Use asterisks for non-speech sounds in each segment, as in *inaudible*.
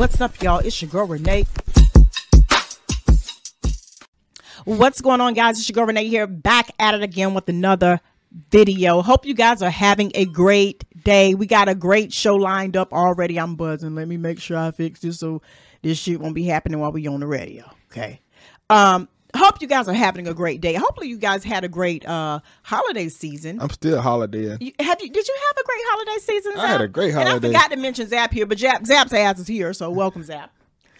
What's up, y'all? It's your girl Renae. What's going on, guys? It's your girl Renae here, back at it again with another video. Hope you guys are having a great day. We got a great show lined up already. I'm buzzing. Let me make sure I fix this so this shit won't be happening while we on the radio. Okay. Um, hope you guys are having a great day. Hopefully you guys had a great uh holiday season. I'm still holidaying. You, have you? Did you have a great holiday season? I had a great holiday. And I forgot to mention Zap here, but Zap, Zap's ass is here, so welcome Zap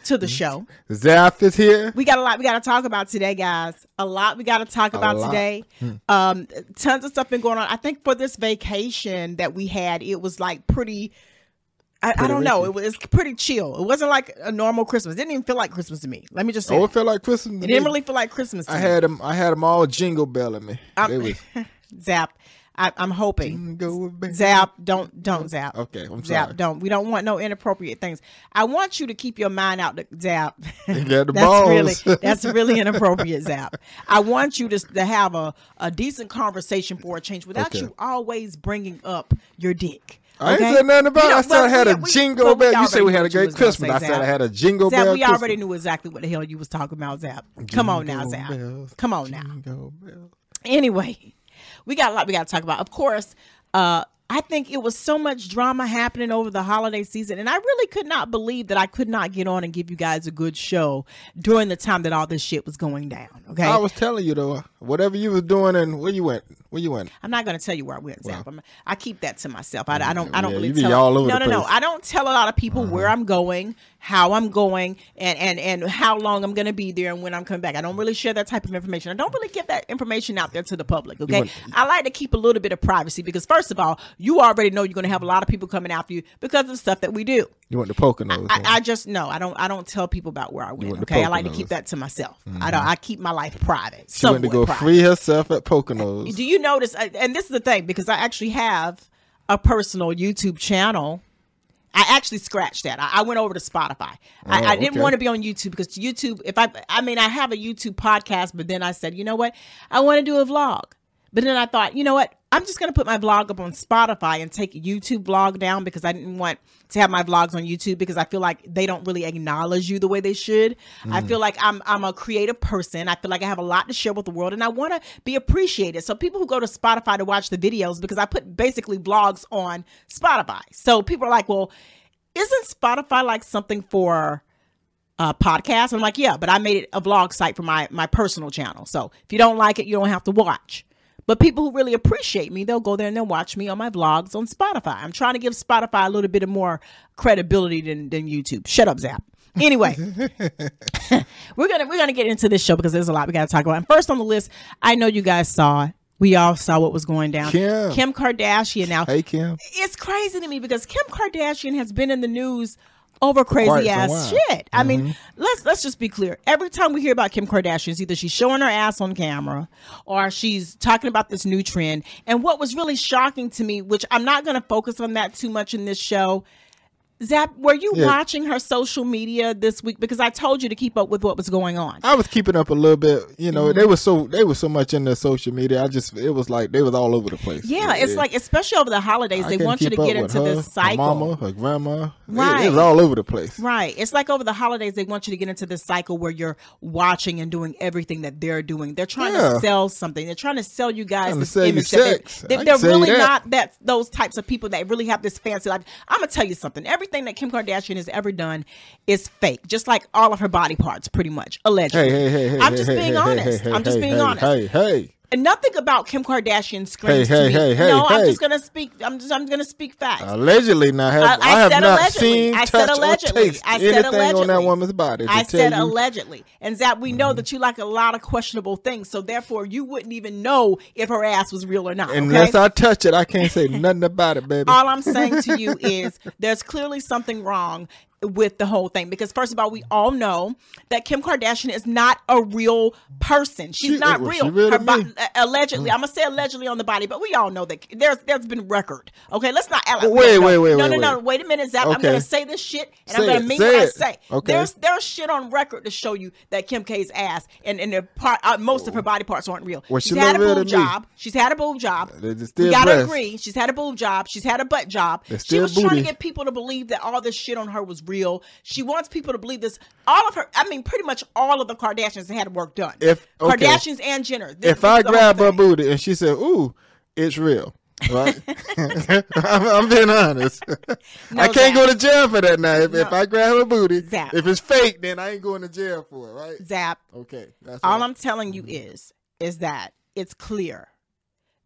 to the show. Zap is here. We got a lot we got to talk about today, guys. A lot we got to talk about lot. today. Um, tons of stuff been going on. I think for this vacation that we had, it was like pretty. I, I don't know. It was pretty chill. It wasn't like a normal Christmas. It didn't even feel like Christmas to me. Let me just say, Oh, it felt like Christmas. it to didn't really feel like Christmas. To I me. had them. I had them all jingle belling me. Was *laughs* Zap. I, I'm hoping. Zap, don't don't oh, zap. Okay, I'm Zap, sorry. don't. We don't want no inappropriate things. I want you to keep your mind out the zap. *laughs* You got the *laughs* that's balls. really that's really inappropriate, zap. I want you to to have a, a decent conversation for a change without Okay. you always bringing up your dick. I ain't said nothing about. You know, I said well, I had a we- jingle well, bell. You said we had a great Christmas. say, I said I had a jingle Zap, bell. we already Christmas. knew exactly what the hell you was talking about, Zap. Come on now, Jingle Zap. bells, Come on now. jingle. Anyway, we got a lot we got to talk about. Of course, uh, I think it was so much drama happening over the holiday season, and I really could not believe that I could not get on and give you guys a good show during the time that all this shit was going down. Okay, I was telling you though, whatever you was doing and where you went, where you went. I'm not going to tell you where I went, Zap. I'm, I keep that to myself. I, I don't. I don't Yeah, really tell. all over no, no, no. Uh-huh. I don't tell a lot of people where I'm going, how I'm going, and and and how long I'm going to be there and when I'm coming back. I don't really share that type of information. I don't really give that information out there to the public. Okay, want- I like to keep a little bit of privacy because first of all, you already know you're going to have a lot of people coming after you because of the stuff that we do. You went to Poconos. I, huh? I just no, I don't. I don't tell people about where I went. Okay, I like to keep that to myself. I mm-hmm. don't. I keep my life private. she went to go private. free herself at Poconos. Do you notice? And this is the thing because I actually have a personal YouTube channel. I actually scratched that. I, I went over to Spotify. I, Oh, I didn't okay. want to be on YouTube because YouTube. If I, I mean, I have a YouTube podcast, but then I said, you know what? I want to do a vlog. But then I thought, you know what? I'm just going to put my vlog up on Spotify and take YouTube vlog down because I didn't want to have my vlogs on YouTube because I feel like they don't really acknowledge you the way they should. I feel like I'm I'm a creative person. I feel like I have a lot to share with the world and I want to be appreciated. So people who go to Spotify to watch the videos because I put basically vlogs on Spotify. So people are like, "Well, isn't Spotify like something for uh, podcast. I'm like, yeah, but I made it a vlog site for my my personal channel. So if you don't like it, you don't have to watch. But people who really appreciate me, they'll go there and they'll watch me on my vlogs on Spotify. I'm trying to give Spotify a little bit of more credibility than, than YouTube. Shut up, Zap. Anyway, *laughs* *laughs* we're gonna we're gonna get into this show because there's a lot we gotta talk about. And first on the list, I know you guys saw it. We all saw what was going down. Kim. Kim Kardashian now Hey Kim. it's crazy to me because Kim Kardashian has been in the news over crazy ass shit. I mean, let's let's just be clear. Every time we hear about Kim Kardashian, it's either she's showing her ass on camera or she's talking about this new trend. And what was really shocking to me, which I'm not going to focus on that too much in this show. Zap, were you Yeah. watching her social media this week? Because I told you to keep up with what was going on. I was keeping up a little bit. You know, Mm-hmm. they were so they were so much in their social media. I just it was like they was all over the place. Yeah, it's like especially over the holidays, I they want you to get into her, this cycle. Her mama, her grandma. It- It, Right. was all over the place. Right. It's like over the holidays, they want you to get into this cycle where you're watching and doing everything that they're doing. They're trying Yeah. to sell something. They're trying to sell you guys this image. that they- sex. They, I they're can tell you really that. not that those types of people that really have this fancy life. I'm gonna tell you something. Everything that Kim Kardashian has ever done is fake, just like all of her body parts, pretty much, allegedly. Hey, hey, hey. I'm just being honest. I'm just being hey, honest. Hey, hey. And nothing about Kim Kardashian screams Hey, to hey, me. hey, hey, no, I'm just gonna speak. I'm just. I'm gonna speak facts. Allegedly, now have, I- I, I have said not allegedly. seen, I said touch, allegedly. or taste I said anything on that woman's body. I said you, allegedly. And Zach, we know mm-hmm. that you like a lot of questionable things, so therefore you wouldn't even know if her ass was real or not. Okay? unless I touch it, I can't say nothing about it, baby. all I'm saying to you is there's clearly something wrong with the whole thing. Because first of all we all know that Kim Kardashian is not a real person. She's She- not well, real. Her bo- uh, allegedly I'm gonna say allegedly on the body but we all know that there's there's been record. Okay let's not act like Wait, wait, wait, no wait, no no wait. wait a minute Zach. I'm gonna say this shit and I'm gonna it, mean say what I say. Okay. there's there's shit on record to show you that Kim K's ass and and the part uh, most of her body parts aren't real. Well, she's she had a boob to me. job. She's had a boob job. We gotta breasts. agree she's had a boob job. She's had a butt job. She was trying to get people to believe that all this shit on her was real. She wants people to believe this. All of her, I mean, pretty much all of the Kardashians had work done. If- okay. Kardashians and Jenner. This- if this I is the whole grab her booty and she said, "Ooh, it's real," right? *laughs* I'm, I'm being honest. No, I can't Zach. go to jail for that now. If, if I grab her booty, Zach. if it's fake, then I ain't going to jail for it, right? Zap. Okay, that's All all. I'm telling you is, is that it's clear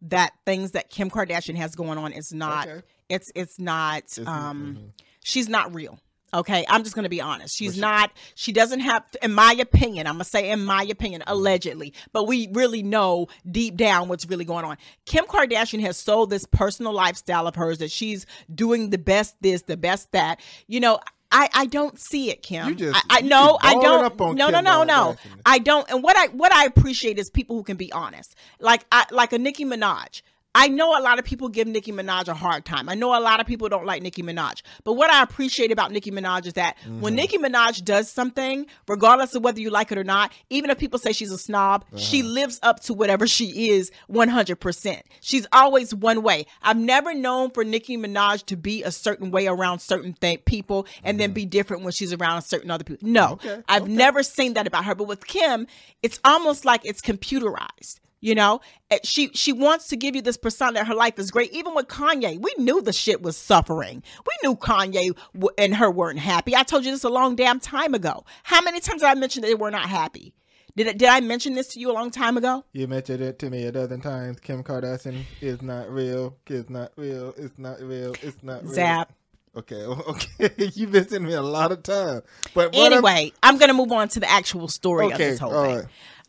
that things that Kim Kardashian has going on is not. Okay. It's it's not. mm-hmm. um, she's not real. Okay, I'm just gonna be honest. She's not. She doesn't have, in my opinion. I'm gonna say, in my opinion, mm-hmm. allegedly, but we really know deep down what's really going on. Kim Kardashian has sold this personal lifestyle of hers that she's doing the best this, the best that. You know, I I don't see it, Kim. You just- I, I no, I don't. up on no, no, Kim no, no. I don't. And what I what I appreciate is people who can be honest. Like I like a Nicki Minaj. I know a lot of people give Nicki Minaj a hard time. I know a lot of people don't like Nicki Minaj. But what I appreciate about Nicki Minaj is that Mm-hmm. when Nicki Minaj does something, regardless of whether you like it or not, even if people say she's a snob, she Uh-huh. lives up to whatever she is 100%. She's always one way. I've never known for Nicki Minaj to be a certain way around certain th- people and then be different when she's around certain other people. No, Mm-hmm. Okay, I've never seen that about her. But with Kim, it's almost like it's computerized. You know, she she wants to give you this persona that her life is great. Even with Kanye, we knew the shit was suffering. We knew Kanye w- and her weren't happy. I told you this a long damn time ago. How many times did I mention that they were not happy? Did I, did I mention this to you a long time ago? You mentioned it to me a dozen times. Kim Kardashian is not real. It's not real. It's not real. It's not real. Zap. Okay, *laughs* okay. You've been sending me a lot of time. But I'm- Anyway, I'm going to move on to the actual story of this whole all thing. right.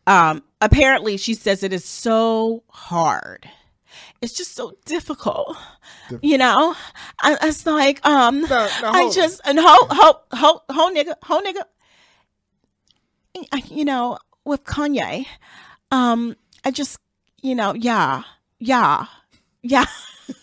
Um, apparently, she says it is so hard. It's just so difficult. You know, I, it's like um, Now- now, I just and ho ho ho ho nigga ho nigga. You know, with Kanye, um, I just you know, yeah, yeah, yeah. *laughs*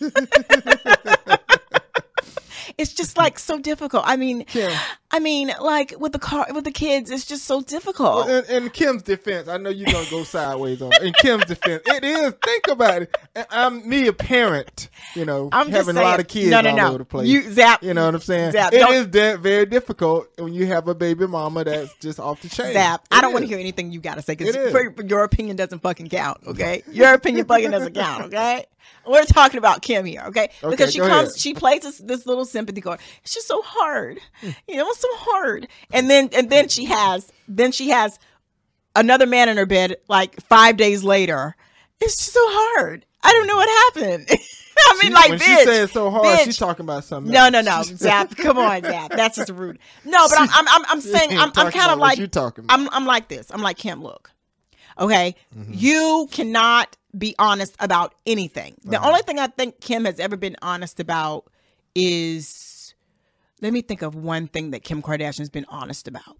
it's just like so difficult. I mean, Kim. I mean, like with the car with the kids, it's just so difficult. In, in Kim's defense, I know you're gonna go sideways on. In Kim's defense, it is. Think about it. I'm me, a parent. You know, I'm having a lot of kids no, no, all no. over the place. You- Zap. You know what I'm saying? Zap, It is de- very difficult when you have a baby mama that's just off the chain. Zap. It I don't want to hear anything you got to say because your, your opinion doesn't fucking count. Okay, your opinion fucking doesn't count. Okay, we're talking about Kim here. Okay, Okay, because she comes, ahead. she plays this, this little sympathy card. It's just so hard. Hmm. You know, it's so hard. And then and then she has then she has another man in her bed like five days later. It's just so hard. I don't know what happened. *laughs* I mean, She- like, when bitch, she says so hard, bitch. she's talking about something. No, no, no, *laughs* Zap. Come on, Zap. That's just rude. No, but I'm, I'm, I'm, I'm *laughs* saying, I'm, I'm kind of like, you talking about. I'm, I'm like this. I'm like Kim. Look, okay, Mm-hmm. you cannot be honest about anything. The Uh-huh. only thing I think Kim has ever been honest about is, let me think of one thing that Kim Kardashian's been honest about.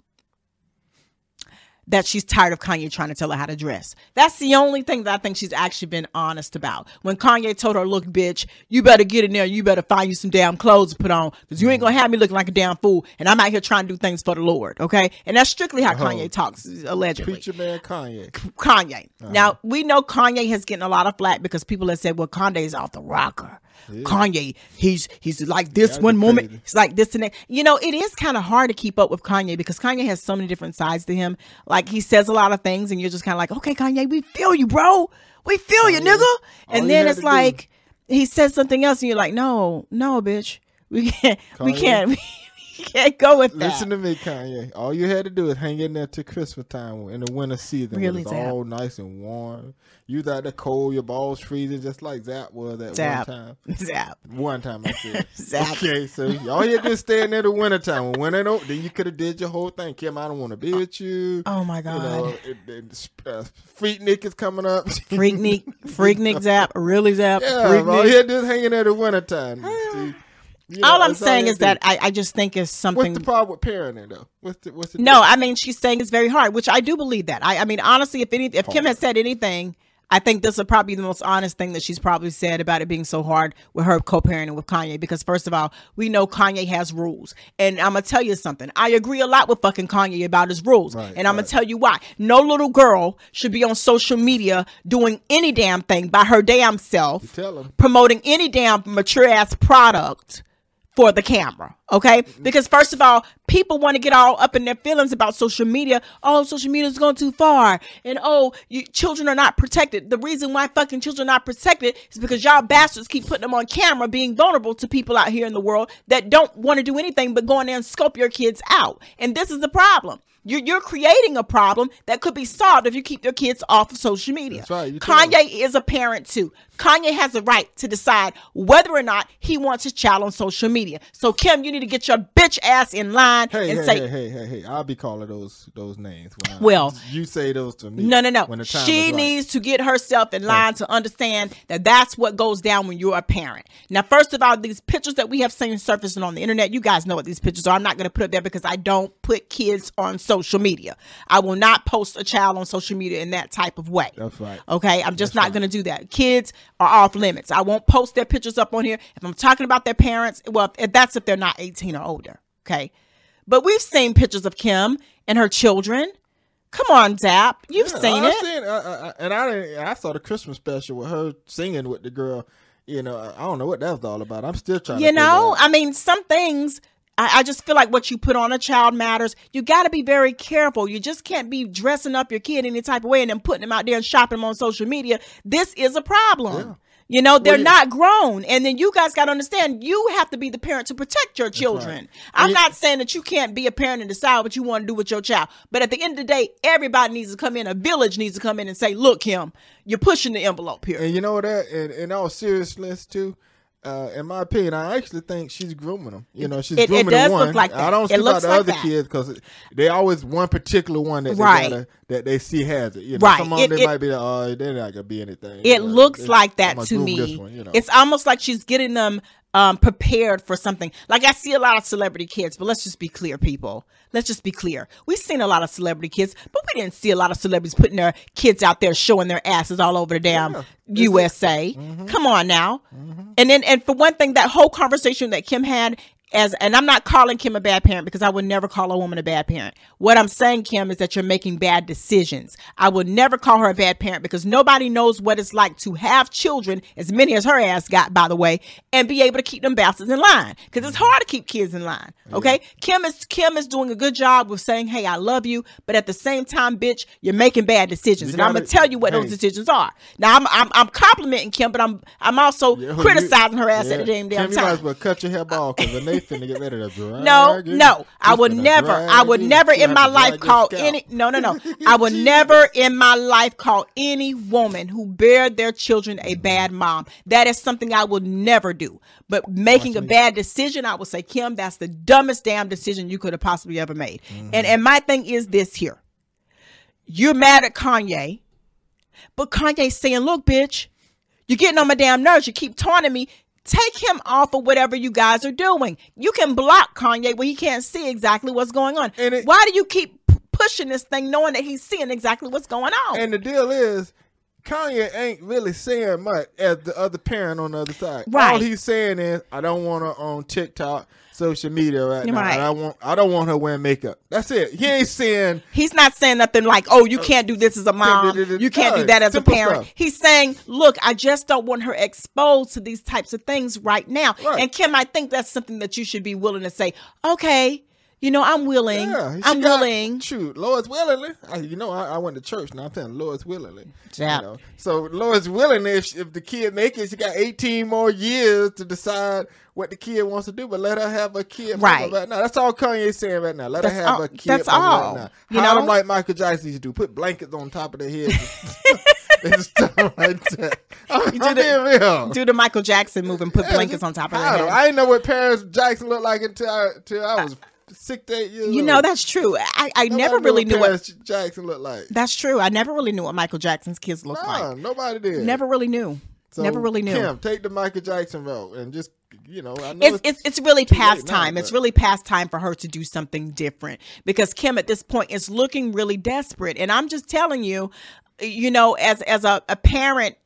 That she's tired of Kanye trying to tell her how to dress. That's the only thing that I think she's actually been honest about. When Kanye told her, "Look, bitch, you better get in there. You better find you some damn clothes to put on, because you ain't gonna have me looking like a damn fool. And I'm out here trying to do things for the Lord, okay? And that's strictly how Kanye talks, allegedly. Preacher man Kanye. Kanye. Uh-huh. Now we know Kanye has getting a lot of flack because people have said, "Well, Kanye's off the rocker." Kanye, he's he's like this Yeah, one moment, crazy. he's like this and that. You know, it is kind of hard to keep up with Kanye because Kanye has so many different sides to him. Like he says a lot of things, and you're just kind of like, "Okay, Kanye, we feel you, bro. We feel you, nigga." And then it's to do- like he says something else, and you're like, "No, no, bitch, we can't, Kanye? can't, we can't *laughs* go with that." Listen to me, Kanye. All you had to do is hang in there to Christmas time in the winter season. Really, it's all nice and warm. You out there cold, your balls freezing just like Zap was at Zap, one time. *laughs* zap. One time I said. *laughs* Zap. Okay, so all you had to do is stay in there the winter time. When winter don't, then you could have did your whole thing. Kim, I don't want to be with you. Oh my You god. know, it, it, uh, Freaknik is coming up. Freaknik, Freak Nick Zap, really Zap, yeah, Freak all Nick. you had to do is hang in there the winter time. You know, All I'm saying is that. I, I just think it's something. What's the problem with parenting though? What's the what's the No, I mean she's saying it's very hard, which I do believe that. I, I mean honestly, if any, if Kim has said anything, I think this is probably the most honest thing that she's probably said about it being so hard with her co-parenting with Kanye. Because first of all, we know Kanye has rules, and I'm gonna tell you something. I agree a lot with fucking Kanye about his rules, Right, and I'm gonna tell you why. No little girl should be on social media doing any damn thing by her damn self promoting any damn mature ass product for the camera. Okay. Mm-hmm. Because first of all, people want to get all up in their feelings about social media. Oh, social media is going too far. And oh, you, children are not protected. The reason why fucking children are not protected is because y'all bastards keep putting them on camera being vulnerable to people out here in the world that don't want to do anything but go in there and scope your kids out. And this is the problem. You're, you're creating a problem that could be solved if you keep your kids off of social media. That's right. Kanye 'em. is a parent too. Kanye has the right to decide whether or not he wants his child on social media. So Kim, you need to get your bitch ass in line Hey, and hey, say, hey, hey, hey, hey! I'll be calling those those names. When I- Well, you say those to me. No, no, no. When the time She needs to get herself in line to understand that that's what goes down when you're a parent. Now, first of all, these pictures that we have seen surfacing on the internet, you guys know what these pictures are. I'm not going to put up there because I don't put kids on social media. I will not post a child on social media in that type of way. That's right. Okay, I'm just not going to do that. Kids are off limits. I won't post their pictures up on here. If I'm talking about their parents, well, if that's if they're not 18 or older. Okay, but we've seen pictures of Kim and her children. Come on, Zap, you've Yeah, seen it. Seen, I, I- and I didn't. I saw the Christmas special with her singing with the girl. You know, I don't know what that was all about. I'm still trying. to you know. I mean, some things. I, I just feel like what you put on a child matters. You got to be very careful. You just can't be dressing up your kid any type of way and then putting them out there and shopping them on social media. This is a problem. Yeah. You know, they're you- not grown. And then you guys got to understand, you have to be the parent to protect your children. I'm you- not saying that you can't be a parent and decide what you want to do with your child. But at the end of the day, everybody needs to come in. A village needs to come in and say, look, Kim, you're pushing the envelope here. And you know that, and in all seriousness too, uh, in my opinion, I actually think she's grooming them. You know, she's It- it grooming does the look one. like that. I don't It speak about the like other that. kids because they always one particular one that Right. they gotta, that they see has it. You know, Right. some of It- they it- might be like, oh, they're not gonna be anything. It You know, looks like that gonna me. one, you know. It's almost like she's getting them um, prepared for something. Like I see a lot of celebrity kids, but let's just be clear, people. Let's just be clear. We've seen a lot of celebrity kids, but we didn't see a lot of celebrities putting their kids out there showing their asses all over the damn Yeah. USA. Mm-hmm. Come on now. And then, and for one thing, that whole conversation that Kim had as, and I'm not calling Kim a bad parent because I would never call a woman a bad parent. What I'm saying, Kim, is that you're making bad decisions. I would never call her a bad parent because nobody knows what it's like to have children, as many as her ass got, by the way, and be able to keep them bastards in line. Because it's hard to keep kids in line. Okay, Kim is Kim is doing a good job with saying, "Hey, I love you," but at the same time, bitch, you're making bad decisions, You and I'm gonna tell you what hey. those decisions are. Now, I'm I'm, I'm complimenting Kim, but I'm I'm also Yeah, criticizing you- her ass yeah. at the damn damn Kim, you might time. as well cut your hair bald because then *laughs* they finna get ready to drag No, no, I would never, I would never in my life call any, no, no, no. *laughs* I would never in my life call any woman who bear their children a bad mom. That is something I would never do. But making a bad decision, I would say, Kim, that's the dumbest damn decision you could have possibly ever made. Mm-hmm. And and my thing is this here. You're mad at Kanye, but Kanye's saying, look, bitch, you're getting on my damn nerves. You keep taunting me. Take him off of whatever you guys are doing. You can block Kanye where he can't see exactly what's going on. And it- Why do you keep p- pushing this thing knowing that he's seeing exactly what's going on? And the deal is, Kanye ain't really saying much as the other parent on the other side. Right. All he's saying is, I don't want her on TikTok, social media right now. Right. And I want, I don't want her wearing makeup. That's it. He ain't saying. He's not saying nothing like, "Oh, you uh, can't do this as a mom. You can't do uh, that as a parent." He's saying, "Look, I just don't want her exposed to these types of things right now." Right. And Kim, I think that's something that you should be willing to say. Okay, you know, I'm willing. Yeah, I'm got- willing. Shoot, Lord's willingly. I, you know, I, I went to church. Now I'm saying Lord's willingly. Yeah. You know? So Lord's willingly. If, if the kid make it, she got 18 more years to decide what the kid wants to do. But let her have a kid. Right. Right now. That's all Kanye's saying right now. Let That's her have all- a kid. that's all. Right now. You Hide know? like Michael Jackson used to do. Put blankets on top of their head. *laughs* *laughs* and stuff like that. I'm, do I'm the- real. Do the Michael Jackson move and put blankets on top of I, her don't know. head. I didn't know what Paris Jackson looked like until I, until I uh, was six to eight years You old. know that's true. I, I Nobody never really what knew what. Paris Jackson looked like. That's true. I never really knew what Michael Jackson's kids looked Nah, like. nobody did. Never really knew. So, never really knew. Kim, take the Michael Jackson route and just you know, I know it's, it's it's really past now, time. It's really past time for her to do something different because Kim at this point is looking really desperate. And I'm just telling you, you know, as as a, a parent,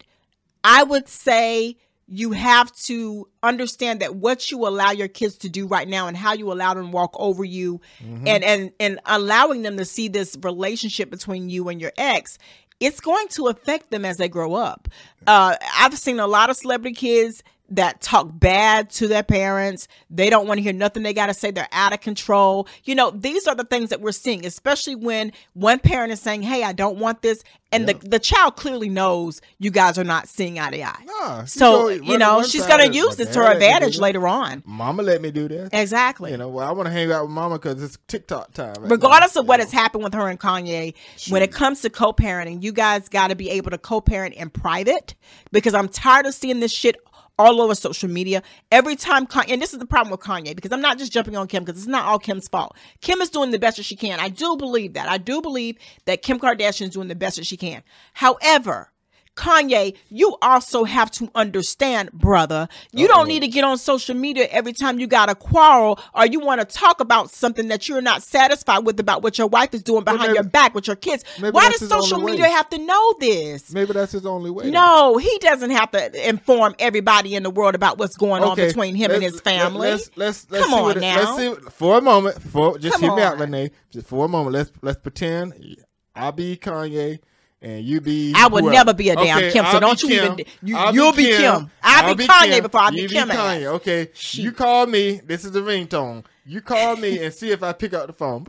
I would say you have to understand that what you allow your kids to do right now and how you allow them to walk over you Mm-hmm. and and and allowing them to see this relationship between you and your ex it's going to affect them as they grow up uh, i've seen a lot of celebrity kids that talk bad to their parents. They don't want to hear nothing they got to say. They're out of control. You know, these are the things that we're seeing, especially when one parent is saying, Hey, I don't want this. And the, the child clearly knows you guys are not seeing eye to eye. Nah, so, you know, she's going to use this to her let me do advantage later on. Mama let me do this. Exactly. You know, well, I want to hang out with mama because it's TikTok time. right regardless now, of what you has happened with her and Kanye, when it comes to co-parenting, you guys got to be able to co-parent in private because I'm tired of seeing this shit all over social media. Every time Kanye, and this is the problem with Kanye because I'm not just jumping on Kim because it's not all Kim's fault. Kim is doing the best that she can. I do believe that. I do believe that Kim Kardashian is doing the best that she can. However, Kanye, you also have to understand, brother. You don't need to get on social media every time you got a quarrel or you want to talk about something that you're not satisfied with about what your wife is doing behind maybe- your back with your kids. Why does social way. media have to know this? Maybe that's his only way. No, he doesn't have to inform everybody in the world about what's going on between him and his family. Let's let's let's Come see on it- now. Let's see for a moment. For just Come hear me out. Renae. Just for a moment. Let's let's pretend I'll be Kanye and you be. I would whoever. never be a damn Okay, Kim, so I'll don't be you Kim. even- you- I'll you'll be Kim. I'll be Kanye before I be you Kim Be Kanye. Okay, Shit. you call me. This is the ringtone. You call me and see if I pick up the phone.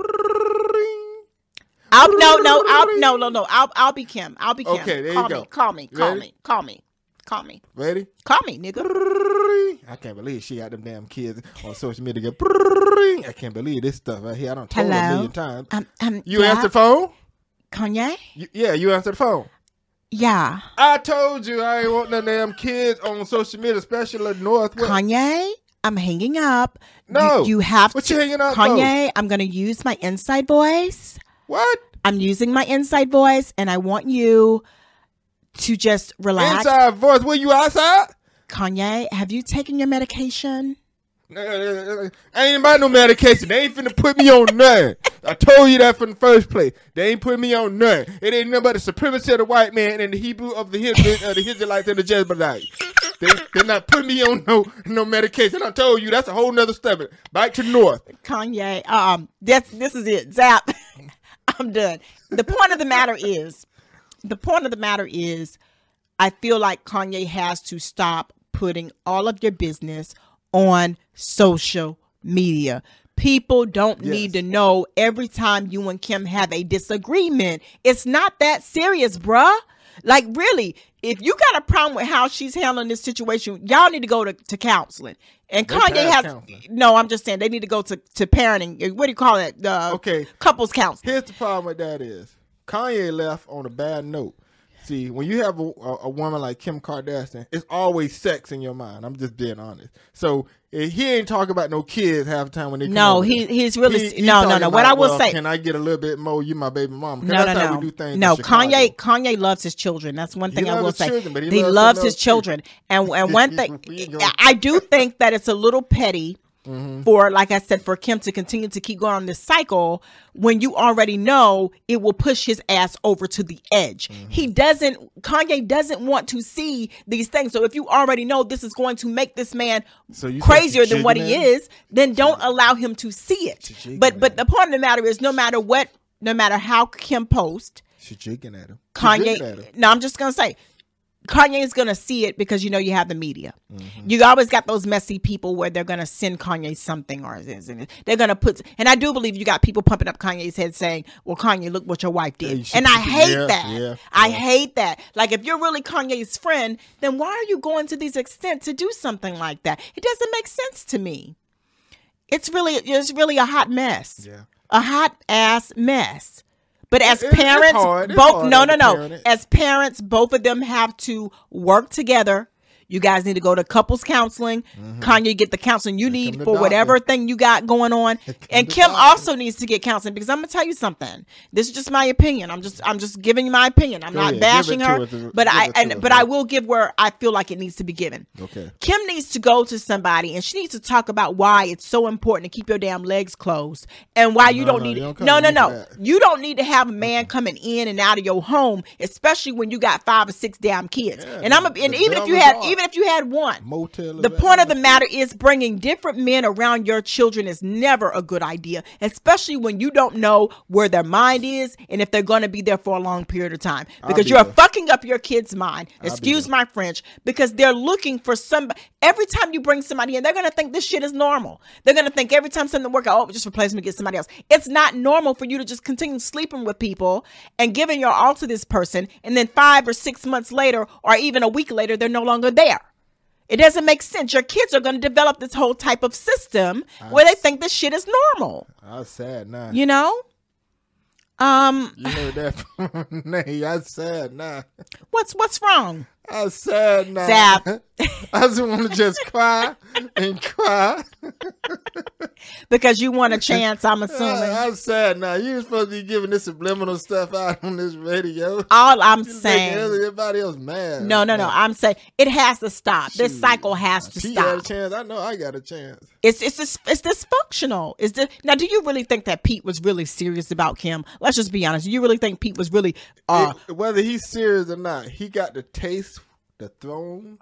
I'll no no I'll no no no I'll I'll be Kim. I'll be Kim. Okay, there you call go. me, call me, call Ready? me, call me, call me, Ready? call me, nigga. I can't believe she got them damn kids on social media. I can't believe this stuff right here. I don't told her a million times. Um, um, You yeah, answer the phone? Kanye? You, yeah, you answered the phone. Yeah, I told you I ain't want no damn kids on social media, especially North. Kanye. I'm hanging up. No. you, have What to. you hanging up? Kanye, I'm gonna use my inside voice. what? I'm using my inside voice, and I want you to just relax. Inside voice? Were you outside? Kanye, have you taken your medication? I ain't about no medication. They ain't finna put me on nothing. I told you that from the first place. They ain't put me on nothing. It ain't nothing but the supremacy of the white man and the Hebrew of the Hebrew, uh, the Israelites and the Jezebelites. They they not putting me on no no medication. I told you that's a whole nother step. Back to north. Kanye, um, this this is it. Zap. *laughs* I'm done. The point of the matter is, the point of the matter is, I feel like Kanye has to stop putting all of your business on social media. People don't Yes. need to know every time you and Kim have a disagreement. It's not that serious, bruh. Like really, if you got a problem with how she's handling this situation, y'all need to go to, to counseling. And They Kanye has counseling. no. I'm just saying they need to go to to parenting. Uh, what do you call it? The Okay. couples counseling. Here's the problem with that is Kanye left on a bad note. See, when you have a, a, a woman like Kim Kardashian, it's always sex in your mind. I'm just being honest. So eh, he ain't talking about no kids half the time when they come No, he he's really He- he no no no. What I will well, say. can I get a little bit more? You my baby mom. 'Cause No, no, how no, we do things. no. Kanye, Kanye loves his children. That's one thing I will say. children, he he loves loves his children, and and *laughs* one thing, We ain't gonna- I do think that it's a little petty Mm-hmm. for, like I said, for Kim to continue to keep going on this cycle when you already know it will push his ass over to the edge. Mm-hmm. He doesn't. Kanye doesn't want to see these things. So if you already know this is going to make this man So crazier than what he jigging at him? is, then don't allow him to see it. But but the point of the matter is, no matter what, no matter how Kim posts, She jigging at him. She jigging at him. Kanye. No, I'm just gonna say, Kanye is gonna see it because you know you have the media. Mm-hmm. You always got those messy people where they're gonna send Kanye something or they're gonna put. And I do believe you got people pumping up Kanye's head saying, "Well, Kanye, look what your wife did," should and I hate yeah, that. yeah, I yeah. hate that. Like if you're really Kanye's friend, then why are you going to these extent to do something like that? It doesn't make sense to me. It's really it's really a hot mess. Yeah. A hot ass mess. But as It- parents, both no no no. parent. As parents, both of them have to work together. You guys need to go to couples counseling. Kanye get the counseling you need Mm-hmm. for whatever doctor. thing you got going on. And Kim doctor. also needs to get counseling because I'm gonna tell you something. This is just my opinion. I'm just I'm just giving you my opinion. I'm Go not ahead. Bashing to her, but I and us, but. I will give where I feel like it needs to be given. Okay. Kim needs to go to somebody and she needs to talk about why it's so important to keep your damn legs closed and why you No, don't no, need you don't No, no, no. You don't need to have a man coming in and out of your home, especially when you got five or six damn kids. Yeah, and I'm a, and even if you had even even if you had one. Motel. The point of the matter is bringing different men around your children is never a good idea, especially when you don't know where their mind is and if they're going to be there for a long period of time. Because be you're there. fucking up your kid's mind. Excuse my French, because they're looking for somebody. Every time you bring somebody in, they're going to think this shit is normal. They're going to think every time something works out, oh, just replace me, get somebody else. It's not normal for you to just continue sleeping with people and giving your all to this person, and then five or six months later, or even a week later, they're no longer there. It doesn't make sense. Your kids are going to develop this whole type of system where they think this shit is normal. I said nah. You know? Um, You heard that *laughs* from Nay. I said nah. what's what's wrong? I'm sad now. Zap. *laughs* I just want to just cry and cry. *laughs* Because you want a chance, I'm *laughs* assuming. I'm sad now. You're supposed to be giving this subliminal stuff out on this radio. All I'm Making saying. everybody else mad. No, no, no. I'm saying it has to stop. This cycle has to She had a stop. chance. I know I got a chance. It's it's dis- it's dysfunctional. Is this now? Do you really think that Pete was really serious about Kim? Let's just be honest. You really think Pete was really? Uh, It- whether he's serious or not, he got the taste, the throne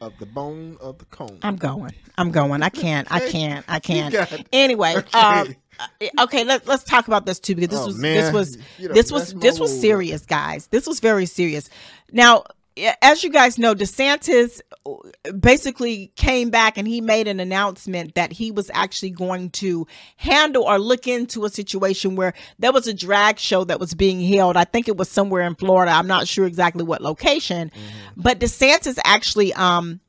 of the bone of the cone. I'm going. I'm going. I can't. I *laughs* can't. I can't. Anyway, Okay. um, uh, okay. Let's let's talk about this too because this Oh, was man. this was You this was this was serious, guys. This was very serious. Now, as you guys know, DeSantis basically came back and he made an announcement that he was actually going to handle or look into a situation where there was a drag show that was being held. I think it was somewhere in Florida. I'm not sure exactly what location, but DeSantis actually um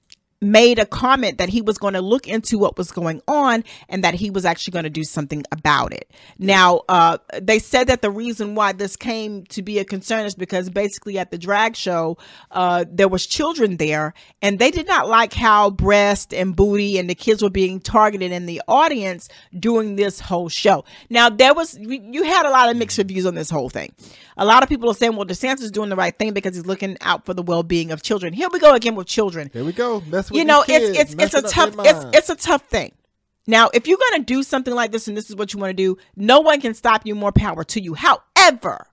made a comment that he was going to look into what was going on and that he was actually going to do something about it. Now, uh, they said that the reason why this came to be a concern is because basically at the drag show, uh, there was children there and they did not like how breast and booty and the kids were being targeted in the audience during this whole show. Now, there was, you had a lot of mixed reviews on this whole thing. A lot of people are saying, well, DeSantis is doing the right thing because he's looking out for the well-being of children. Here we go again with children Here we go. That's you know it's it's it's a tough it's it's a tough thing. Now if you're going to do something like this and this is what you want to do no one can stop you more power to you. However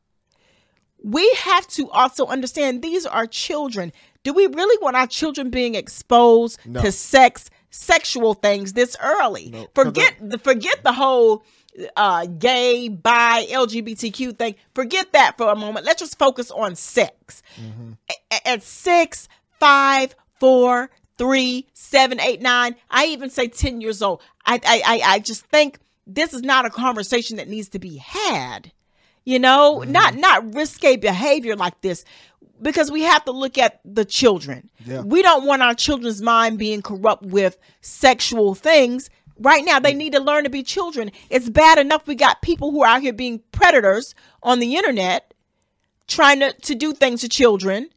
we have to also understand these are children. Do we really want our children being exposed No. to sex sexual things this early? No, forget the forget the whole uh gay bi lgbtq thing. Forget that for a moment. Let's just focus on sex. A- at six, five, four, three, seven, eight, nine, I even say 10 years old. I, I, I, I just think this is not a conversation that needs to be had. You know, mm-hmm. not not risque behavior like this because we have to look at the children. Yeah. We don't want our children's mind being corrupt with sexual things. Right now, they mm. need to learn to be children. It's bad enough we got people who are out here being predators on the internet trying to, to do things to children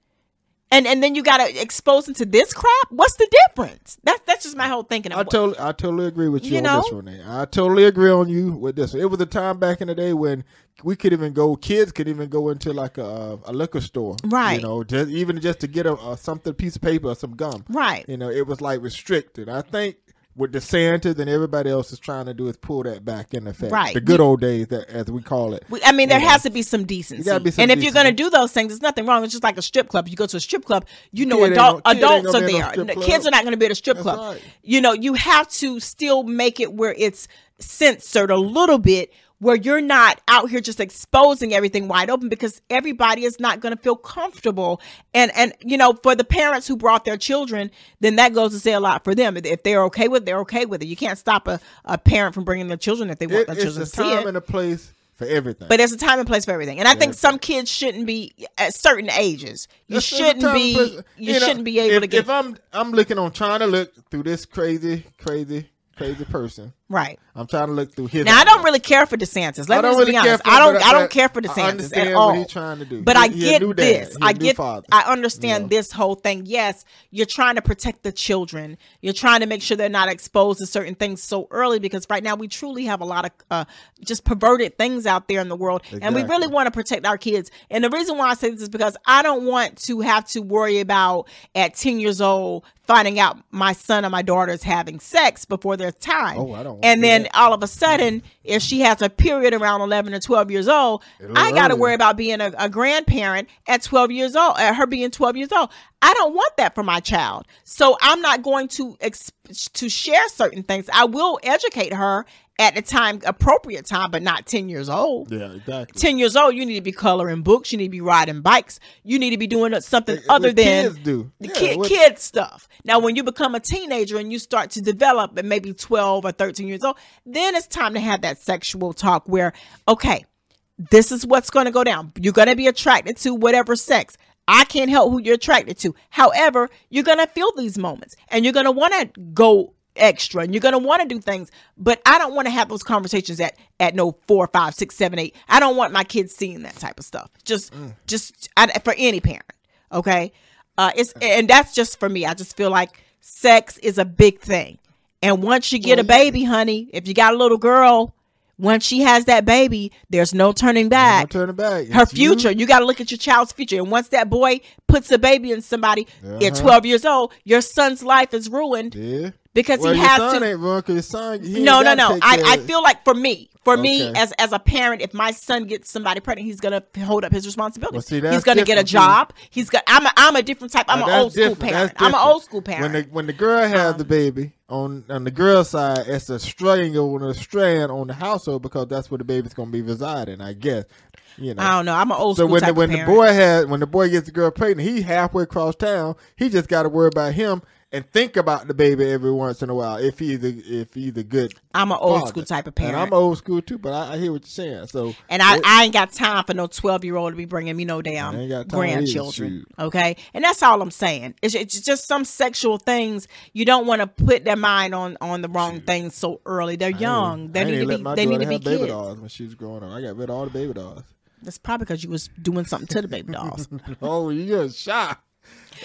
and and then you gotta expose them to this crap what's the difference that's that's just my whole thinking I totally, I totally agree with you, You on know? this one. I totally agree on you with this. one. It was a time back in the day when we could even go, kids could even go into like a, a liquor store, Right. You know, just even just to get a, a something, piece of paper or some gum, Right. You know, it was like restricted. I think what DeSantis and everybody else is trying to do is pull that back in effect, Right. The good old days, that as we call it. We- I mean, there has to be some decency. Be some and if you're going to do those things, there's nothing wrong. It's just like a strip club. You go to a strip club, you know, Kid adult ain't adults are no there. The. Kids are not going to be at a strip That's club. right. You know, you have to still make it where it's censored a little bit, where you're not out here just exposing everything wide open because everybody is not going to feel comfortable. And and you know, for the parents who brought their children, then that goes to say a lot for them. If they're okay with, it, they're okay with it. You can't stop a, a parent from bringing their children if they want It- their it's children a to see time it. and a place for everything. But there's a time and place for everything, and I think some kids shouldn't be at certain ages. You There's- shouldn't time be. place- You, know, shouldn't be able if, to get If I'm I'm looking on trying to look through this crazy, crazy, crazy person. Right. I'm trying to look through his. Now I don't really care for DeSantis. Let I me really be honest. for I don't. I don't care for I DeSantis understand at what all. he's trying to do. But He- I get this. I get. father. I understand know. this whole thing. Yes, you're trying to protect the children. You're trying to make sure they're not exposed to certain things so early because right now we truly have a lot of uh, just perverted things out there in the world, and we really want to protect our kids. And the reason why I say this is because I don't want to have to worry about at 10 years old finding out my son or my daughter is having sex before their time. Oh, I don't and then that. all of a sudden, if she has a period around 11 or 12 years old, It'll I got to worry about being a, a grandparent at 12 years old, at her being 12 years old. I don't want that for my child. So I'm not going to ex- to share certain things. I will educate her at the time appropriate time, but not 10 years old. Yeah, exactly. 10 years old, you need to be coloring books, you need to be riding bikes, you need to be doing something What other than kids do. the Yeah, kid what- kid stuff. Now, when you become a teenager and you start to develop at maybe 12 or 13 years old, then it's time to have that sexual talk where, okay, this is what's going to go down. You're going to be attracted to whatever sex. I can't help who you're attracted to. However, you're going to feel these moments and you're going to want to go extra and you're going to want to do things. But I don't want to have those conversations at, at no four, five, six, seven, eight. I don't want my kids seeing that type of stuff. Just, just I, for any parent. Okay. Uh, it's, and that's just for me. I just feel like sex is a big thing. And once you get a baby, honey, if you got a little girl, once she has that baby, there's no turning back. Don't turn it back. Her It's you. future, you, got to look at your child's future. And once that boy puts a baby in somebody at Uh-huh. 12 years old, your son's life is ruined Yeah. Because well, he has to. wrong your son. he No, no, no. I, I feel like for me, for me as as a parent, if my son gets somebody pregnant, he's gonna hold up his responsibility. Well, see, he's gonna get a different, job. He's got. I'm a, I'm a different type. I'm Now, an old school parent. I'm an old school parent. When the when the girl has Um, the baby on on the girl side, it's a strangle and a strand on the household because that's where the baby's gonna be residing. I guess. You know. I don't know. I'm an old So school when the when the boy has when the boy gets the girl pregnant, he halfway across town. He just got to worry about him and think about the baby every once in a while. If he's the if he's a good I'm an old father. school type of And parent. I'm old school too, but I, I hear what you're saying. So And I, it- I ain't got time for no 12 year old to be bringing me no damn got grandchildren. Okay. And that's all I'm saying. It's, it's just some sexual things. You don't want to put their mind on, on the wrong things so early. They're young. They I ain't need to be, they need to be baby kids. dolls when she was growing up. I got rid of all the baby dolls. That's probably because you was doing something to the baby dolls. *laughs* oh, you're shot.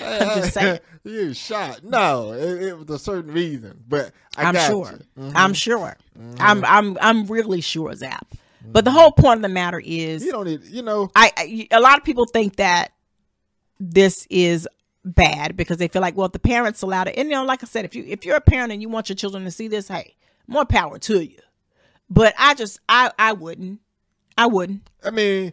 I'm just *laughs* saying. you shot. No, it, it was a certain reason, but I I'm got sure. Mhm. I'm sure. I'm, I'm, I'm really sure, Zap. But the whole point of the matter is, You don't need. You know. I, I a lot of people think that this is bad because they feel like well if the parents allowed it and you know like i said if you if you're a parent and you want your children to see this hey more power to you but i just i i wouldn't i wouldn't I mean,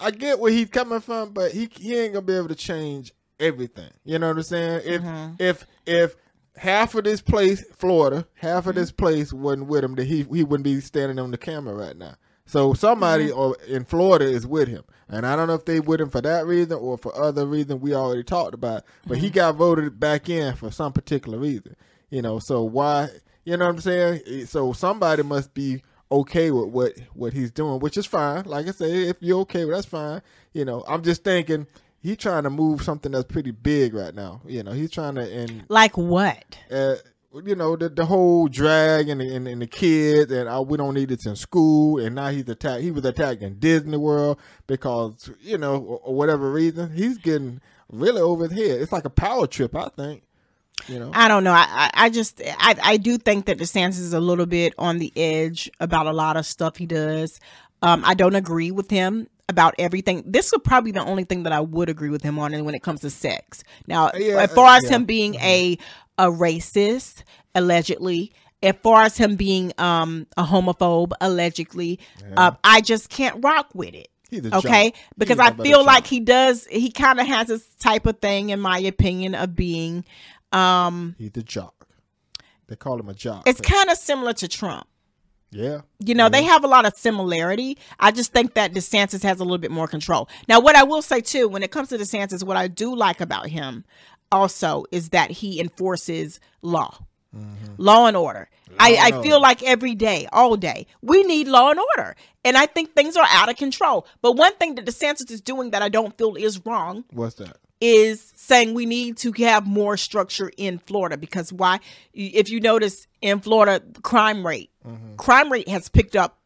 I get where he's coming from, but he he ain't gonna be able to change everything. You know what I'm saying? If Mm-hmm. if if half of this place, Florida, half of Mm-hmm. this place wasn't with him, that he he wouldn't be standing on the camera right now. So somebody Mm-hmm. or in Florida is with him, and I don't know if they with him for that reason or for other reason we already talked about. But Mm-hmm. he got voted back in for some particular reason. You know, so why? You know what I'm saying? So somebody must be okay with what what he's doing, which is fine. Like I say, if you're okay with that's fine. You know, I'm just thinking he's trying to move something that's pretty big right now. You know, he's trying to and like what uh, you know the the whole drag and the, and, and the kids and uh, we don't need it in school and now he's attacked. He was attacked in Disney World because you know or, or whatever reason he's getting really over his head. It's like a power trip, I think. You know, i don't know i i, I just I, I do think that desantis is a little bit on the edge about a lot of stuff he does um i don't agree with him about everything. This would probably be the only thing that i would agree with him on and when it comes to sex. Now Yeah, as far as yeah. him being a a racist allegedly as far as him being um a homophobe allegedly uh, i just can't rock with it. Okay? because i a feel like he does he kind of has this type of thing in my opinion of being um he's the jock. They call him a jock. it's kind of similar to trump yeah. you know, they have a lot of similarity. I just think that DeSantis has a little bit more control. Now, what I will say too, when it comes to DeSantis, what I do like about him also is that he enforces law, mm-hmm. law and order. I, and I feel like every day, all day, we need law and order. And I think things are out of control. But one thing that DeSantis is doing that I don't feel is wrong What's that? Is saying we need to have more structure in Florida because why? If you notice in Florida, the crime rate, mm-hmm. crime rate has picked up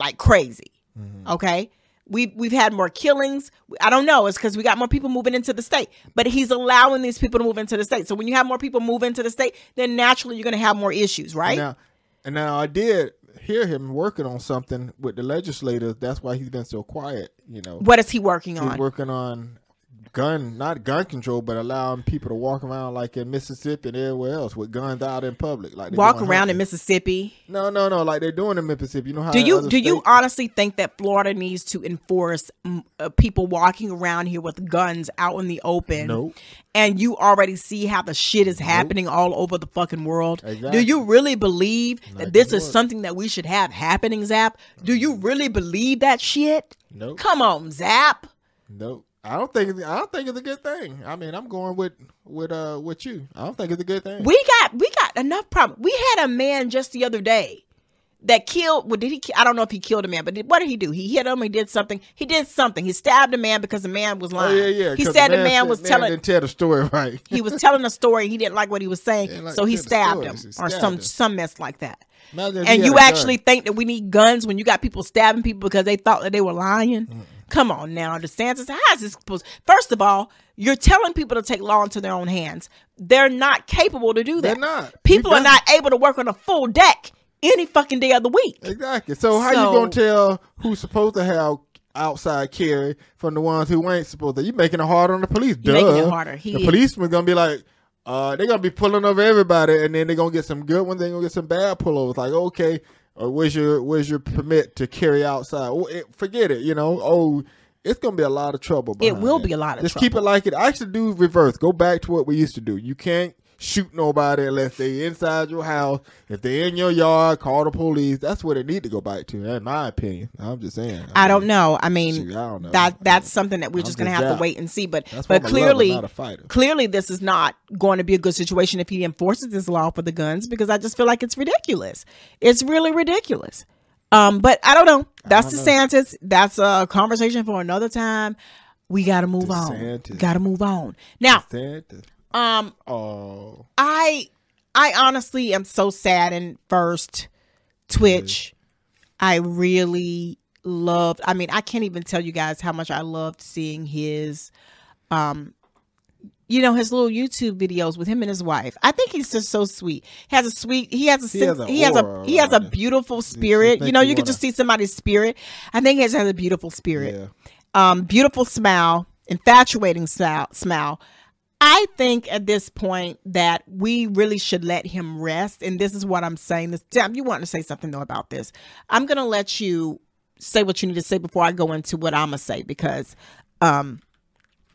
like crazy. Mm-hmm. Okay. We we've had more killings. I don't know. It's because we got more people moving into the state, but he's allowing these people to move into the state. So when you have more people move into the state, then naturally you're going to have more issues, right? Now, and now I did hear him working on something with the legislators. That's why he's been so quiet. You know, What is he working he's on? working on gun, not gun control, but allowing people to walk around like in Mississippi and everywhere else with guns out in public, like Walk around in. Mississippi. No, no, no, like they're doing in Mississippi. You know how Do you do you honestly think that Florida needs to enforce mm, uh, people walking around here with guns out in the open? Nope. And you already see how the shit is happening all over the fucking world. Do you really believe that this is something that we should have happening, Zap? Do you really believe that shit? Nope. Come on, Zap. Nope. I don't think it's- I don't think it's a good thing. I mean, I'm going with with uh with you. I don't think it's a good thing. We got we got enough problem. We had a man just the other day that killed. Well, did he? I don't know if he killed a man, but did, what did he do? He hit him. He did something. He did something. He stabbed a man because the man was oh lying. yeah, yeah. He said the man, said- was man telling. didn't tell the story *laughs* right. he was telling a story. He didn't like what he was saying, like so he stabbed him stories. or some him. some mess like that. He And you a gun. actually think that we need guns when you got people stabbing people because they thought that they were lying? Come on now, DeSantis. How is this supposed? First of all, you're telling people to take law into their own hands. They're not capable to do that. They're not. People are not able to work on a full deck any fucking day of the week. Exactly. So how So- you gonna tell who's supposed to have outside carry from the ones who ain't supposed to? You making it harder on the police. Duh. making it harder. He the is. policeman gonna be like, uh, they're gonna be pulling over everybody, and then they're gonna get some good ones. They're gonna get some bad pullovers. Like, okay, or where's your where's your permit to carry outside? It, forget it. You know. Oh. It's gonna be a lot of trouble. It will that. be a lot of Just keep it like it. I actually, do reverse. Go back to what we used to do. You can't shoot nobody unless they inside your house. If they in your yard, call the police. That's what it need to go back to, in my opinion. I'm just saying. I don't know. I mean, Shoot, I don't know. that that's something that we're I'm just going to just have to wait and see. But That's but clearly, not a fighter. clearly, this is not going to be a good situation if he enforces this law for the guns because I just feel like it's ridiculous. It's really ridiculous. Um, but I don't know. That's don't know. That's a conversation for another time. We got to move on. Got to move on. Now, Santa. Um, Oh, I I honestly am so sad and first Twitch. I really loved I mean, I can't even tell you guys how much I loved seeing his um you know his little YouTube videos with him and his wife. I think he's just so sweet. He has a sweet. He has a. He has a He has a. He has a beautiful spirit. You think know, you you can just see somebody's spirit. I think he has a beautiful spirit yeah. um, beautiful smile, infatuating smile, smile. I think at this point that we really should let him rest. And this is what I'm saying. This damn, you want to say something though about this? I'm gonna let you say what you need to say before I go into what I'm gonna say because um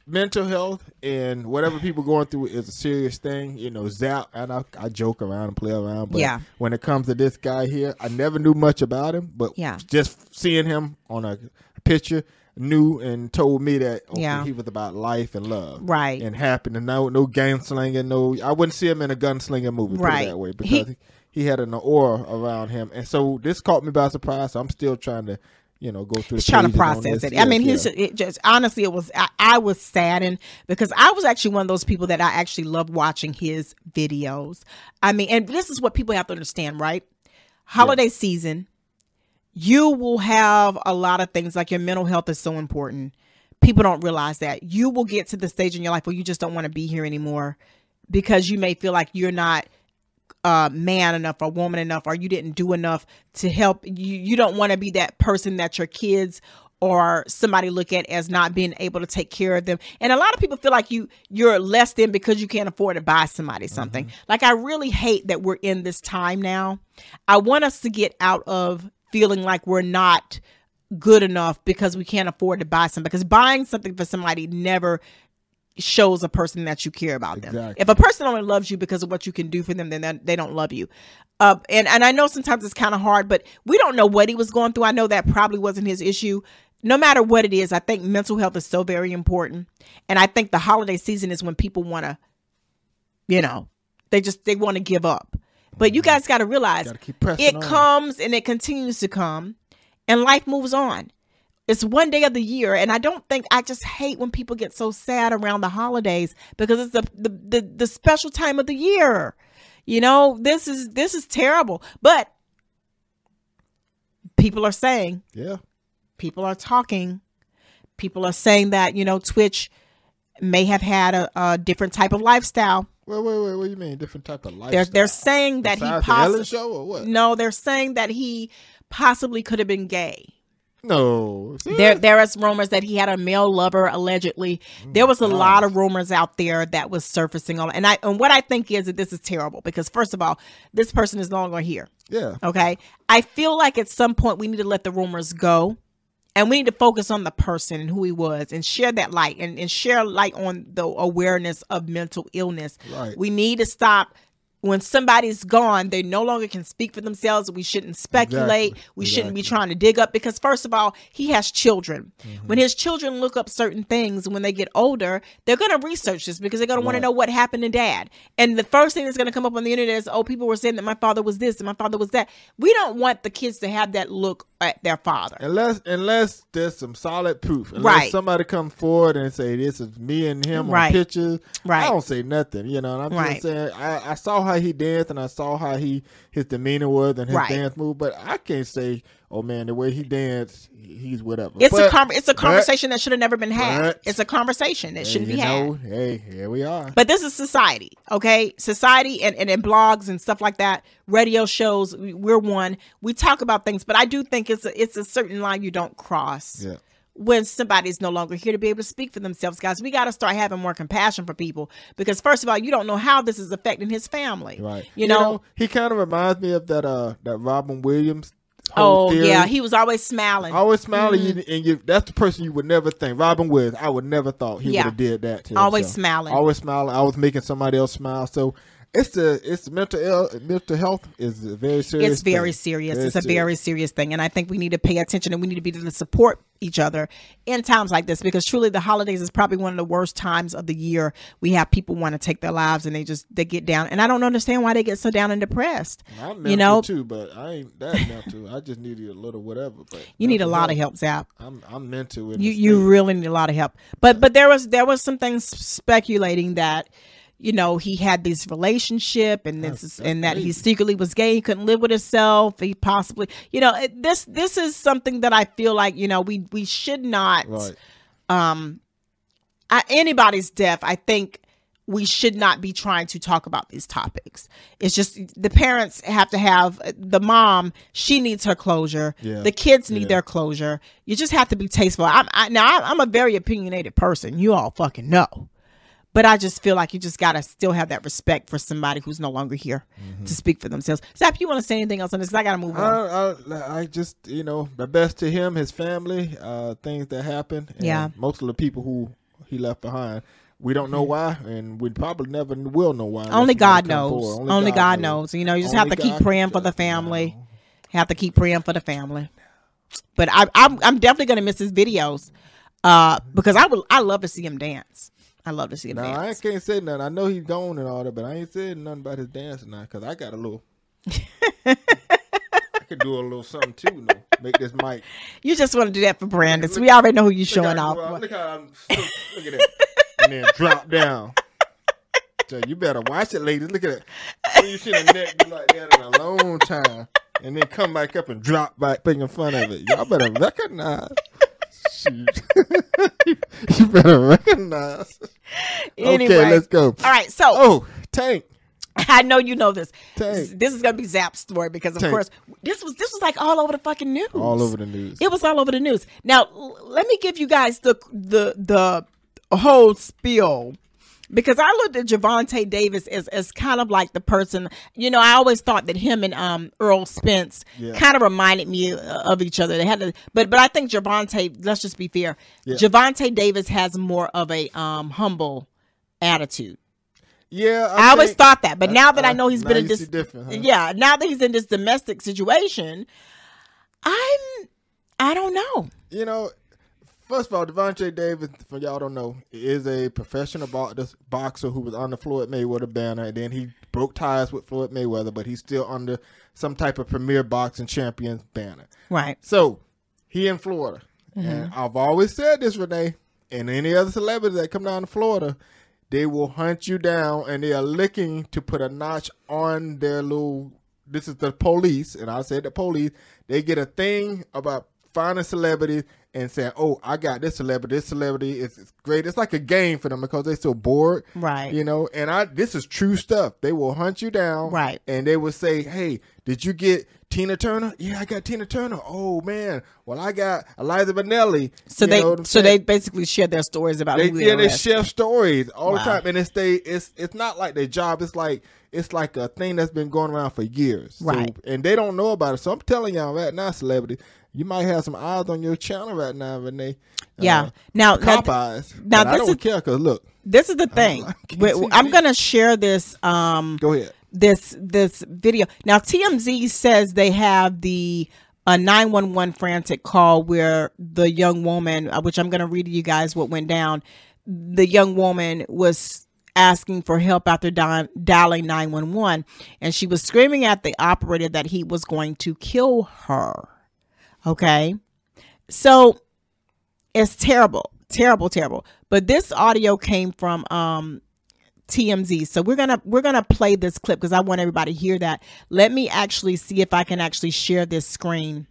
mental health and whatever people going through is a serious thing. You know, Zap and I, I joke around and play around, but Yeah. when it comes to this guy here, I never knew much about him, but Yeah. just seeing him on a picture knew and told me that okay, Yeah. he was about life and love, Right. and happiness. And no, no gunslinging. No, I wouldn't see him in a gunslinger movie, Right. that way, because he, had an aura around him, and so this caught me by surprise. So I'm still trying to. You know, go through. trying to process it. I mean, Yes, he's yeah. it just honestly, it was I, I was saddened because I was actually one of those people that I actually love watching his videos. I mean, and this is what people have to understand, right? Holiday season, you will have a lot of things like your mental health is so important. People don't realize that. You will get to the stage in your life where you just don't want to be here anymore because you may feel like you're not uh, man enough or woman enough or you didn't do enough to help. You you don't want to be that person that your kids or somebody look at as not being able to take care of them. And a lot of people feel like you you're less than because you can't afford to buy somebody something. Like i really hate that we're in this time now. I want us to get out of feeling like we're not good enough because we can't afford to buy something because buying something for somebody never shows a person that you care about them. Exactly. If a person only loves you because of what you can do for them, then they- they don't love you. Uh, and and I know sometimes it's kind of hard, but we don't know what he was going through. I know that probably wasn't his issue. No matter what it is, I think mental health is so very important, and I think the holiday season is when people want to, you know, they just they want to give up. But you guys got to realize Gotta keep pressing it on. comes and it continues to come, and life moves on it's one day of the year and i don't think i just hate when people get so sad around the holidays because it's the the, the, the special time of the year you know this is this is terrible but people are saying Yeah. people are talking people are saying that you know twitch may have had a, a different type of lifestyle Wait, wait, wait. What do you mean? Different type of lifestyle? they're they're saying that Besides he possibly show or what? no they're saying that he possibly could have been gay No. There, there is rumors that he had a male lover allegedly. Mm, there was a lot of rumors out there that was surfacing on, and I and what I think is that this is terrible because first of all, this person is no longer here. Yeah. Okay, I feel like at some point we need to let the rumors go, and we need to focus on the person and who he was, and share that light and, and share light on the awareness of mental illness. Right. We need to stop. When somebody's gone, they no longer can speak for themselves. We shouldn't speculate. Exactly. We shouldn't be trying to dig up because, first of all, he has children. Mm-hmm. When his children look up certain things when they get older, they're going to research this because they're going to want to know what happened to dad. And the first thing that's going to come up on the internet is, oh, people were saying that my father was this and my father was that. We don't want the kids to have that look at their father. Unless unless there's some solid proof. Unless Right. somebody come forward and say this is me and him Right. on pictures. Right. I don't say nothing, you know. And I'm Right. just saying I, I saw how he danced and I saw how he his demeanor was and his Right. dance move, but I can't say, oh man, the way he danced, he's whatever. It's a But- con- it's a but- conversation that should have never been had. but- it's a conversation that shouldn't be had. know, hey, here we are. But this is society, okay? Society and, and in blogs and stuff like that, radio shows, we- we're one. We talk about things, but I do think it's a, it's a certain line you don't cross Yeah. When somebody's no longer here to be able to speak for themselves, guys. We got to start having more compassion for people because, first of all, you don't know how this is affecting his family. Right. You, know? he kind of reminds me of that uh that Robin Williams. Oh, theory. yeah. He was always smiling. always smiling, Mm-hmm. you, and you, that's the person you would never think. Robin Williams, I would never thought he Yeah. would have did that. To Always himself. smiling. always smiling. Always making somebody else smile. So it's the it's mental ill, mental health is a very serious. it's very thing. serious. Very it's a serious. very serious thing, and I think we need to pay attention and we need to be able to support each other in times like this because truly the holidays is probably one of the worst times of the year. We have people want to take their lives and they just they get down, and I don't understand why they get so down and depressed. I'm mental You know, too, but I ain't that mental. I just need a little whatever. But you need a lot of help, Zap. I'm I'm mental. You you really need a lot of help. But but there was there was some things speculating that. You know, he had this relationship, and this is, and that he secretly was gay. He couldn't live with himself. He possibly, you know, it- this this is something that I feel like you know we we should not right. Um, I, anybody's death, I think we should not be trying to talk about these topics. It's just the parents have to have uh, the mom. She needs her closure. Yeah. The kids need Yeah. their closure. You just have to be tasteful. I'm I, now. I'm a very opinionated person. You all fucking know. But I just feel like you just gotta still have that respect for somebody who's no longer here Mm-hmm. to speak for themselves. Zap, you want to say anything else on this? I gotta move on. I, I, I just you know the best to him, his family, uh, things that happened. and Yeah. most of the people who he left behind. We don't know why, and we probably never will know why. Only God knows. forward. Only, God, knows. You know, you just have Only to keep praying for the family. No. Have to keep praying for the family. But I, I'm I'm definitely gonna miss his videos, uh, because I would I love to see him dance. I love to see him Now I can't say nothing. I know he's gone and all that, but I ain't saying nothing about his dancing now because I got a little. I could do a little something too. You know, make this mic. You just want to do that for Brandon. So we already know who you're showing off. Look how I'm. Look at that, and then drop down. So you better watch it, ladies. Look at it. You see the neck be like that in a long time, and then come back up and drop back, making fun of it. Y'all better recognize. *laughs* You better recognize. Anyway. Okay, let's go. All right, so Oh, Tank. *laughs* I know you know this. Tank. This is gonna be Zap's story because of Tank. course this was this was like all over the fucking news. All over the news. It was all over the news. Now, l- let me give you guys the the the whole spiel because I looked at Gervonta Davis as as kind of like the person. You know, I always thought that him and um Errol Spence Yeah. kind of reminded me uh, of each other. They had to, but but I think Gervonta. Let's just be fair. Yeah. Gervonta Davis has more of a um humble attitude. Yeah, I, always think- thought that, but now that I uh, know he's been in this, different, huh? yeah, now that he's in this domestic situation, I'm, I don't know. You know, first of all, Devontae Davis, for y'all don't know, is a professional boxer who was on the Floyd Mayweather banner, and then he broke ties with Floyd Mayweather, but he's still under some type of premier boxing champions banner. Right. So he in Florida, Mm-hmm. and I've always said this, Renae, and any other celebrity that come down to Florida, they will hunt you down, and they are looking to put a notch on their little. This is the police, and I said the police. They get a thing about finding celebrities and saying, "Oh, I got this celebrity. This celebrity is, is great." It's like a game for them because they're so bored, Right. You know. And I, this is true stuff. They will hunt you down, Right. And they will say, "Hey, did you get Tina Turner? Yeah, I got Tina Turner. Oh man, well I got Eliza Minnelli. So You they so they basically share their stories about They, who yeah, they share stories all Wow. the time, and it's they it's it's not like their job. It's like it's like a thing that's been going around for years, So- Right. and they don't know about it. So I'm telling y'all right now, celebrity, you might have some eyes on your channel right now, Renae. Yeah. Uh, now, now cop eyes. now But I this don't is- care because look, this is the thing. I can't We- see I'm gonna share this. Um, go ahead. this this video. Now TMZ says they have the a 911 frantic call where the young woman, uh, which I'm going to read to you guys what went down. The young woman was asking for help after di- dialing 911 and she was screaming at the operator that he was going to kill her. Okay? So it's terrible, terrible, terrible. But this audio came from um TMZ. So we're gonna we're gonna play this clip because I want everybody to hear that. Let me actually see if I can actually share this screen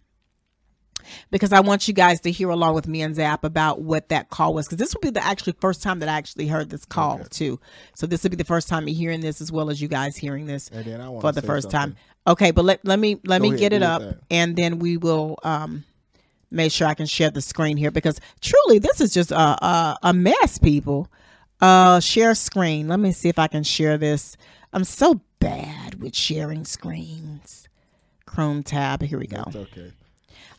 because I want you guys to hear along with me and Zap about what that call was because this will be the actually first time that I actually heard this call too. So this will be the first time me hearing this as well as you guys hearing this And then I for the first time. Okay, but let let me let Go me ahead, get it up thing. and then we will um make sure I can share the screen here because truly this is just a a, a mess, people. Uh, share screen. Let me see if I can share this. I'm so bad with sharing screens. Chrome tab. Here we go. It's okay.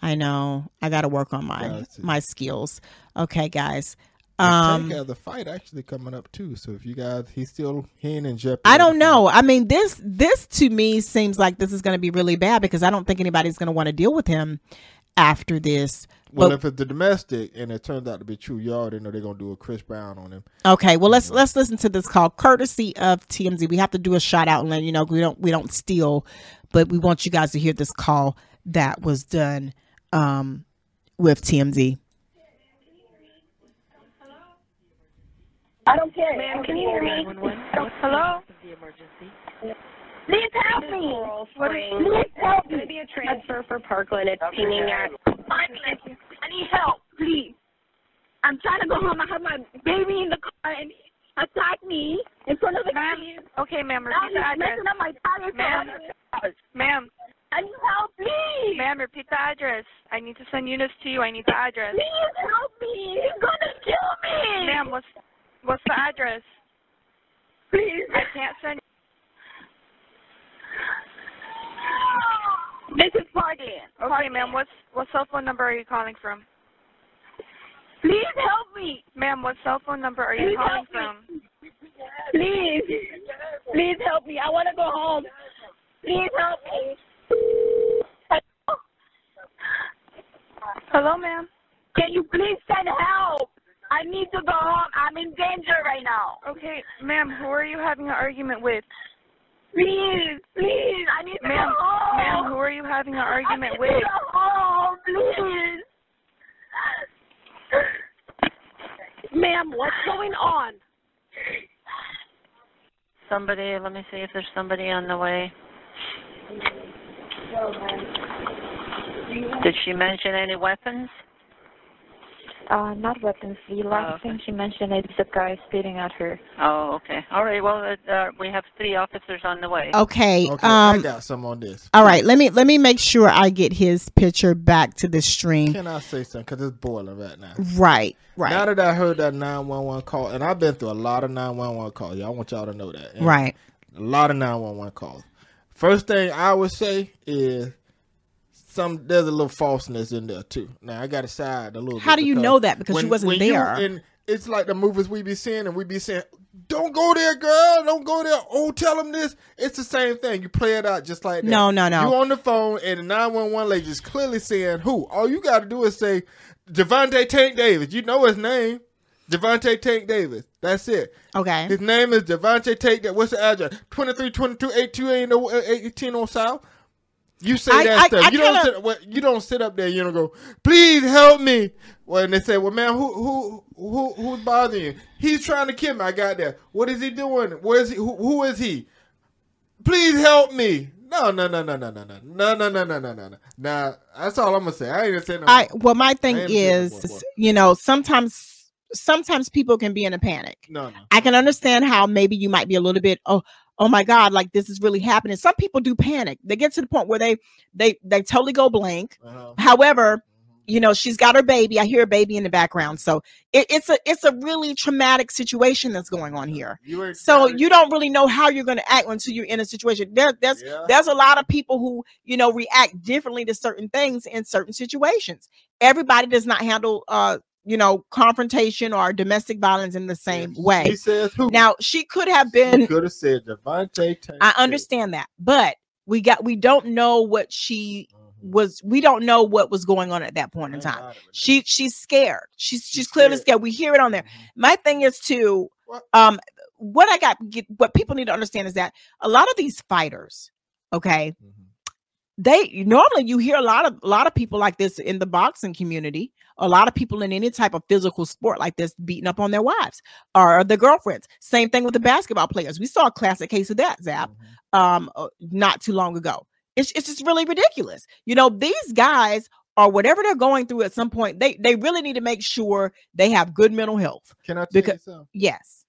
I know. I got to work on my Gotcha. my skills. Okay, guys. Um, a fight actually coming up too. So if you guys, he's still he ain't in jeopardy. I don't know. I mean, this this to me seems like this is going to be really bad because I don't think anybody's going to want to deal with him after this. Well, But- if it's the domestic and it turns out to be true, you already know they're gonna do a Chris Brown on him. Okay, well let's let's listen to this call courtesy of TMZ. We have to do a shout out and let you know we don't we don't steal, but we want you guys to hear this call that was done um with TMZ. I don't care. Ma'am, can you hear me? Hello? Please help me. What is Please help going to be a transfer for Parkland? It's pinging at. I need, I need help, please. I'm trying to go home. I have my baby in the car and he attacked me in front of the kids. Okay, ma'am, Now repeat he's the address. messing up my tires. Ma'am. Ma'am, I need help, please. ma'am, repeat the address. I need to send units to you. I need the address. Please help me. He's gonna kill me. Ma'am, what's what's the address? please. I can't send. This is Parkland. Okay, ma'am, what's what cell phone number are you calling from? Please help me. Ma'am, what cell phone number are you Please calling from? Please. Please help me. I want to go home. Please help me. Hello, ma'am. Can you please send help? I need to go home. I'm in danger right now. Okay, ma'am, who are you having an argument with? Please, please. I need to Ma'am, go home. ma'am, who are you having an I argument need with? to go home, please. Ma'am, what's going on? Somebody, let me see if there's somebody on the way. Did she mention any weapons? Uh, not weapons. The last Oh, okay. thing she mentioned is the guy spitting at her. Oh, okay. All right. Well, uh, uh, we have three officers on the way. Okay. Okay, I um got some on this. all right, let me let me make sure I get his picture back to the stream. Can I say something? Because it's boiling right now. Right, right. Now that I heard that 911 call, and I've been through a lot of 911 calls. Y'all want y'all to know that. And right. A lot of 911 calls. First thing I would say is some there's a little falseness in there too. Now I got to side a little. How do you know that? Because you wasn't there. and it's like the movies we be seeing, and we be saying, "Don't go there, girl. Don't go there. Oh, tell them this." It's the same thing. You play it out just like that. No, no, no. You on the phone, and the 911 lady is clearly saying, "Who?" All you got to do is say, "Devontae Tank Davis." You know his name. Devontae Tank Davis. That's it. Okay. His name is Devontae Tank. What's the address? 2322 18 on South. You say I- that I- stuff. I you don't sit. Well, you don't sit up there. You don't go. Please help me. Well, and they say, well, man, who who who who's bothering you? He's trying to kill me. I got that. What is he doing? Where is he? Who, who is he? Please help me. No, no, no, no, no, no, no, no, no, no, no, no, no, no. Now that's all I'm gonna say. I ain't gonna no. I more. well, my thing saying is, you know, sometimes sometimes people can be in a panic. no, no. I can understand how maybe you might be a little bit oh oh my god like this is really happening. Some people do panic. They get to the point where they they they totally go blank. Uh-huh. However, you know she's got her baby. I hear a baby in the background, so it, it's a it's a really traumatic situation that's going on here. You So you don't really know how you're going to act until you're in a situation. There, there's Yeah. there's a lot of people who you know react differently to certain things in certain situations. Everybody does not handle uh you know confrontation or domestic violence in the same way. He says who? Now she could have been. could have said Devontae. Tank I understand that, but we got we don't know what she Mhm. was. We don't know what was going on at that point in time. got it with that. She she's scared. She's she's, She's clearly scared. scared. We hear it on there. Mhm. My thing is to What? Um, what I got get what people need to understand is that a lot of these fighters, okay, Mhm. They normally you hear a lot of a lot of people like this in the boxing community a lot of people in any type of physical sport like this beating up on their wives or their girlfriends. Same thing with the basketball players. We saw a classic case of that zap Mhm. um uh, not too long ago. It's, it's just really ridiculous. You know these guys or whatever they're going through at some point they they really need to make sure they have good mental health Can I tell Because- you something? yes.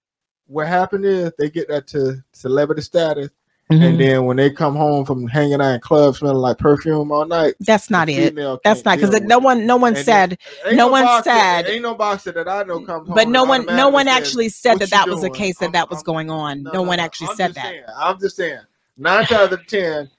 What happened is they get that to celebrity status, Mm-hmm. and then when they come home from hanging out in clubs smelling like perfume all night, that's not it that's can't because no one no one And said no one boxer- said- Ain't no boxer that I know comes home. but no one no one actually said "What that that was a doing?" case that I'm- that was I'm- going on no, one actually I'm said that saying, I'm just saying. Nine out of ten,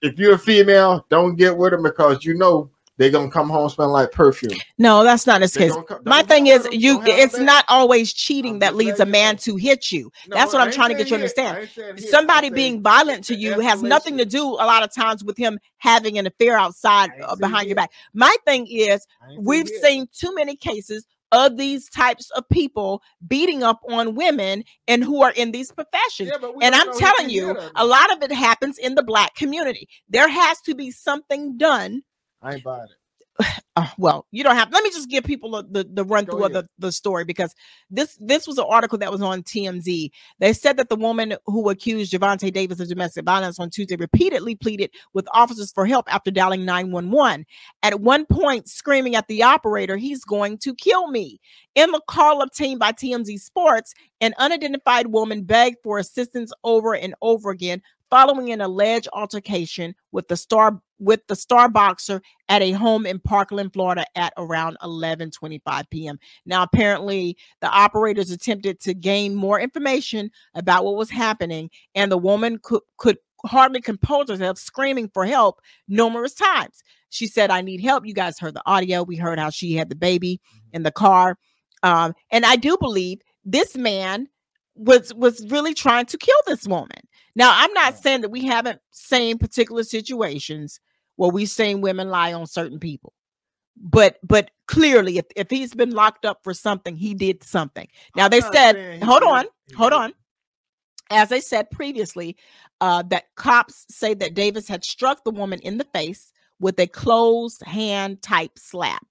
if you're a female, don't get with them because you know they're gonna come home smelling like perfume. No, that's not his They case. don't My thing is, you it's not always cheating I'm that leads a you man to hit you. No, That's what I'm trying to get you to understand. I ain't saying hit. Somebody being violent to you has nothing to do a lot of times with him having an affair outside uh, behind your back. My thing is, I ain't saying we've seen too many cases of these types of people beating up on women and who are in these professions. Yeah, And I'm telling you, a lot of it happens in the black community. There has to be something done I ain't buying it. *sighs* uh, well, you don't have. Let me just give people the the run through of the, the story because this this was an article that was on TMZ. They said that the woman who accused Gervonta Davis of domestic violence on Tuesday repeatedly pleaded with officers for help after dialing 911. At one point, screaming at the operator, "He's going to kill me!" In the call obtained by TMZ Sports, an unidentified woman begged for assistance over and over again following an alleged altercation with the star with the star boxer at a home in Parkland, Florida at around 11:25 p.m. Now apparently the operators attempted to gain more information about what was happening and the woman could could hardly compose herself screaming for help numerous times. She said I need help. You guys heard the audio. We heard how she had the baby in the car. Um, and I do believe this man was was really trying to kill this woman. Now, I'm not saying that we haven't seen particular situations where we've seen women lie on certain people. But but clearly if, if he's been locked up for something, he did something. Now they said, hold on, hold on. As I said previously, uh, that cops say that Davis had struck the woman in the face with a closed hand type slap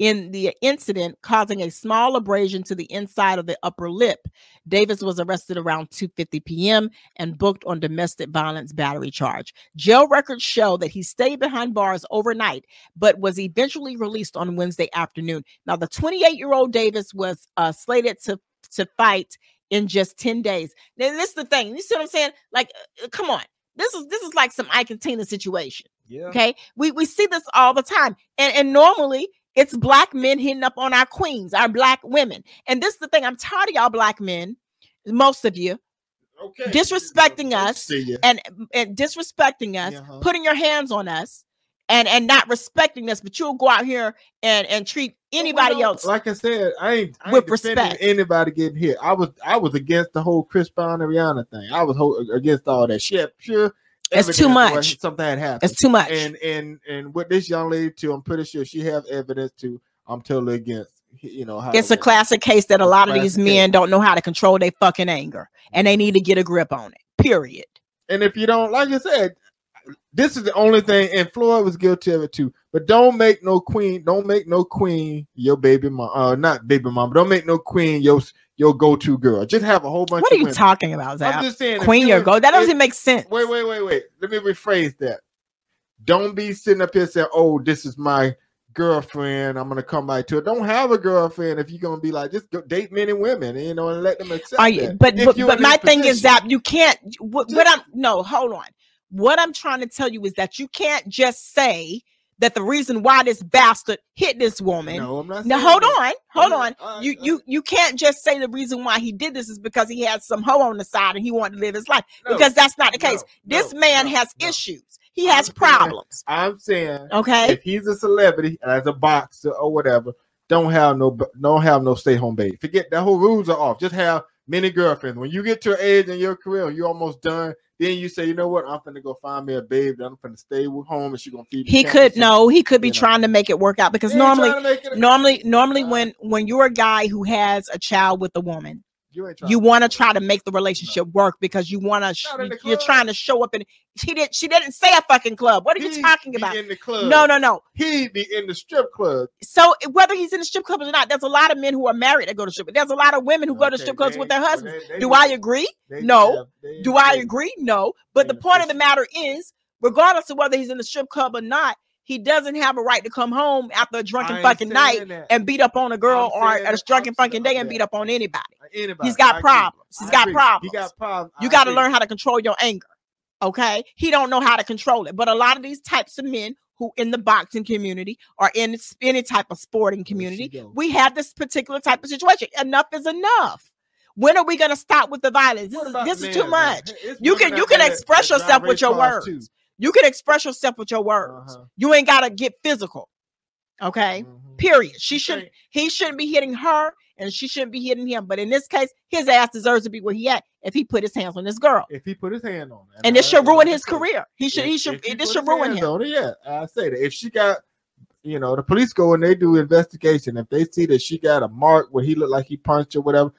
in the incident causing a small abrasion to the inside of the upper lip. Davis was arrested around 2.50 p.m and booked on domestic violence battery charge. Jail records show that he stayed behind bars overnight but was eventually released on wednesday afternoon. Now the 28 year old davis was uh, slated to to fight in just 10 days. Now this is the thing. You see what i'm saying? Like uh, come on. This is this is like some ike and tina situation Yeah. Okay. We we see this all the time. And and normally it's black men hitting up on our queens, our black women. And this is the thing. I'm tired of y'all black men, most of you, Okay. disrespecting us and and disrespecting us, Uh-huh. putting your hands on us, and and not respecting us, but you'll go out here and and treat anybody Well, else. Like I said, I ain't, I with ain't defending respect. anybody getting hit. I was I was against the whole Chris Brown and Rihanna thing. I was ho- against all that shit. Sure, It's too much. Something had happened. It's too much. and and and with this young lady too, I'm pretty sure she have evidence too. I'm totally against. You know, how it's a classic case that a lot of these men case. don't know how to control their fucking anger, and they mm-hmm. need to get a grip on it. Period. And if you don't, like I said, this is the only thing. And Floyd was guilty of it too. But don't make no queen. Don't make no queen your baby mom. Uh, not baby mom. but Don't make no queen your your go to girl. Just have a whole bunch. What of are you women. talking about, Zap? I'm just saying. Queen you your go. That doesn't if- make sense. Wait, wait, wait, wait. Let me rephrase that. Don't be sitting up here saying, "Oh, this is my girlfriend. I'm gonna come back to it." Don't have a girlfriend if you're gonna be like, just go date men and women, you know, and let them accept Are you? But but, but my thing is that you can't. What, what I'm no, hold on. What I'm trying to tell you is that you can't just say that the reason why this bastard hit this woman. No, I'm not. Now hold that. on, hold I'm on. not- all right, You you you can't just say the reason why he did this is because he had some hoe on the side and he wanted to live his life. No, because that's not the no, case. this no, man no, has no. issues. He I'm has saying- problems. I'm saying Okay. if he's a celebrity as a boxer or whatever, don't have no don't have no stay home baby. Forget that whole rules are off. Just have many girlfriends. When you get to an age in your career, you're almost done. Then you say, you know what? I'm finna go find me a babe. that I'm finna stay with home, and she gonna feed. the He could no, he could be you know. trying to make it work out because normally trying to make it a- normally normally Uh, when when you're a guy who has a child with a woman you, you want to try to make the relationship work because you want to sh- Not in the you're trying to show up and she didn't she didn't say a fucking club. What are you talking be about? in the club? no no. No He be in the strip club. so whether he's in the strip club or not there's a lot of men who are married that go to strip there's a lot of women who go to strip clubs they- with their well, husbands. they- they do i agree? No. do i agree? No. But the point of the matter is regardless of whether he's in the strip club or not he doesn't have a right to come home after a drunken fucking night that. and beat up on a girl or at a drunken fucking day and beat up on anybody Anybody. He's got problems. He's got problems. He got problems. You got to learn how to control your anger. Okay. He don't know how to control it. But a lot of these types of men who in the boxing community or in any type of sporting community, we have this particular type of situation. Enough is enough. When are we going to stop with the violence? This, is, this is too much. It's You can you can express yourself with your words. too. You can express yourself with your words. Uh-huh. You ain't got to get physical. Okay? Mhm. Period. She shouldn't he shouldn't be hitting her and she shouldn't be hitting him. But in this case, his ass deserves to be where he at if he put his hands on this girl. If he put his hand on it, And this should ruin his career. He should he should he this should ruin him. it, yeah, I say that. If she got, you know, the police go and they do investigation. If they see that she got a mark where he looked like he punched or whatever,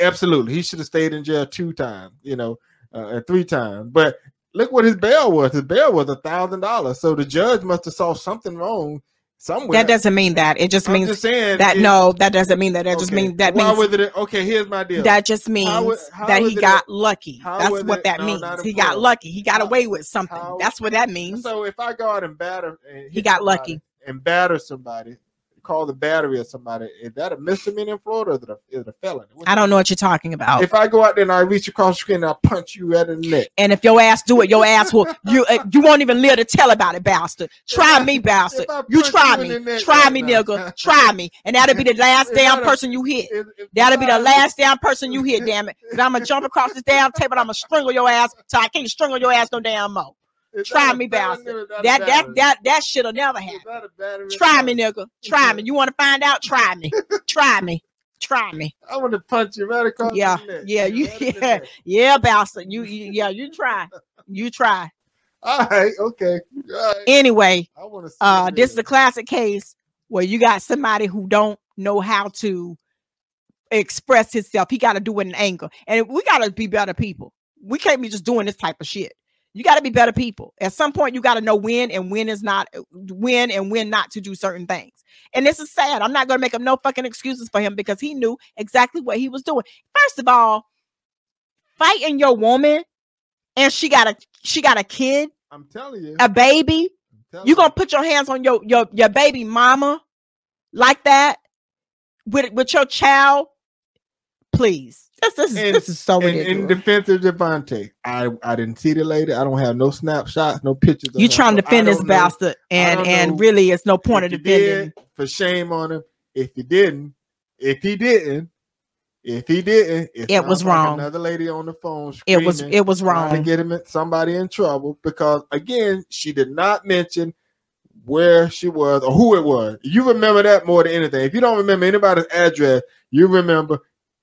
absolutely, he should have stayed in jail two times, you know, uh, three times. But look what his bail was. His bail was a thousand dollars. So the judge must have saw something wrong somewhere. That doesn't mean that. It just I'm means just saying that it- no, that doesn't mean that. That just means that why means was it? Okay, here's my deal. that just means would- how that he got a- lucky. That's what it- that no, means. He got lucky. He got How- away with something. how- That's what that *laughs* means. So if I go out and batter, and He got lucky. and batter somebody, call the battery or somebody, is that a misdemeanor in Florida or is it a, is it a felony? What's I don't know what you're talking about. If I go out there and I reach across the screen and I punch you right in the neck, and if your ass do it, your ass will you uh, you won't even live to tell about it, bastard. Try me, bastard. You try you me, try me, now- nigga. Try me, and that'll be the last damn person you hit. if- if That'll be the last damn person you hit, damn it. Cause I'm gonna jump across this damn table. I'm gonna strangle your ass till I can't strangle your ass no damn more. Is Try me, bastard. is That that that that shit'll never happen. that a battery or Try me, nigga. Try me. You want to find out? Try me. *laughs* Try me. Try me. I want to punch you right across Yeah, yeah, you Right *laughs* yeah, yeah, bastard. You, you yeah, you *laughs* try. You try. All right, okay. All right. Anyway, I want to uh this is a classic case where you got somebody who don't know how to express himself he got to do it in anger and we got to be better people we can't be just doing this type of shit you got to be better people. At some point you got to know when and when is not uh, when and when not to do certain things. And this is sad. I'm not going to make up no fucking excuses for him because he knew exactly what he was doing. First of all fighting your woman and she got a she got a kid I'm telling you. a baby you. gonna put your hands on your your your baby mama like that with with your child? Please, this this, is And- this is so in, ridiculous. in defense of Devontae, I I didn't see the lady. I don't have no snapshots, no pictures. you her, trying to defend this know bastard, and and really, it's no point of defending. did, for shame on him. If you didn't, if he didn't, if he didn't, it, It was like wrong. Another lady on the phone. It was it was wrong to get him somebody in trouble because again, she did not mention where she was or who it was. You remember that more than anything. If you don't remember anybody's address, you remember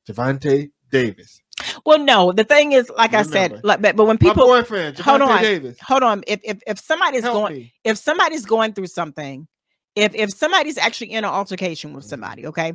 Gervonta Davis. Well, no, the thing is, like I said, like but, when My people boyfriend, Gervonta hold on, Davis. hold on, if if if somebody's Help going me. if somebody's going through something, if if somebody's actually in an altercation with somebody, okay,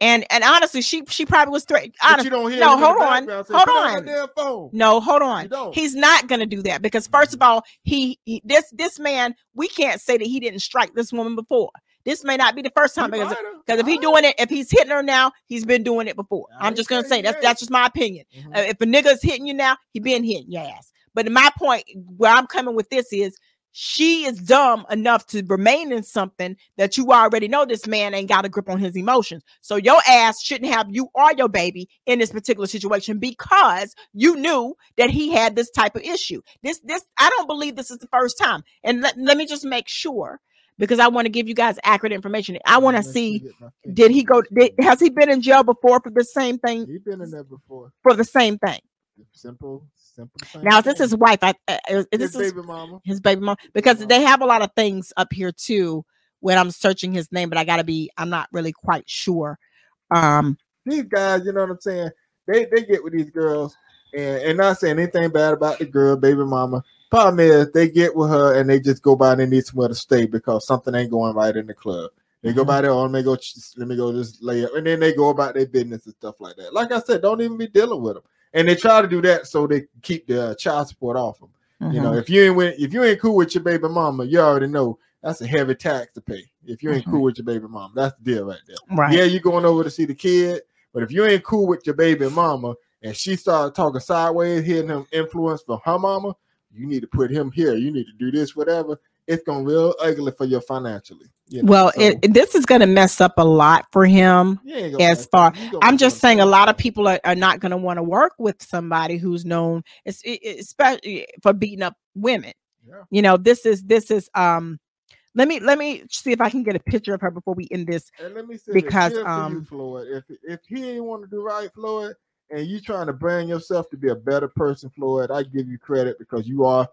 And and honestly, she she probably was threatened. But you don't hear no, him in the hold on, hold on. phone." No, hold on. He's not to do that because first mm-hmm. of all, he, he this this man, we can't say that he didn't strike this woman before. This may not be the first time because because if he's doing it, if he's hitting her now, he's been doing it before. I I'm just gonna say that's that's just my opinion. Mhm. Uh, if a nigga's hitting you now, he been hitting your ass. But my point, where I'm coming with this is, she is dumb enough to remain in something that you already know this man ain't got a grip on his emotions. So your ass shouldn't have you or your baby in this particular situation because you knew that he had this type of issue. This this I don't believe this is the first time. And let, let me just make sure because I want to give you guys accurate information. I want to see get my finger. did he go did, has he been in jail before for the same thing He's been in there before. for the same thing? Simple, simple. Now, is this thing. his wife? I, uh, is His this his, baby mama? his baby mom? Because mama. they have a lot of things up here too when I'm searching his name, but I gotta be. I'm not really quite sure. Um, These guys, you know what I'm saying? They they get with these girls, and and not saying anything bad about the girl, baby mama. Problem is, they get with her and they just go by and they need somewhere to stay because something ain't going right in the club. They go by there, oh, let me go, let me go just lay up, and then they go about their business and stuff like that. Like I said, don't even be dealing with them. And they try to do that so they keep the uh, child support off them. You know, mhm. if you ain't with, if you ain't cool with your baby mama, you already know that's a heavy tax to pay. If you ain't Mhm. cool with your baby mama, that's the deal right there. right? Yeah, you going over to see the kid, but if you ain't cool with your baby mama and she started talking sideways, hearing them influence from her mama, you need to put him here. You need to do this, whatever. It's gonna real ugly for you financially. you know, Well, so it, this is gonna mess up a lot for him. gonna as far- gonna I'm just him saying a lot of people are, are not going to want to work with somebody who's known es- especially for beating up women. Yeah. You know, this is this is um let me let me see if I can get a picture of her before we end this. And let me say because, for you, um, Floyd. If if he ain't want to do right, Floyd, and you trying to brand yourself to be a better person, Floyd, I give you credit because you are.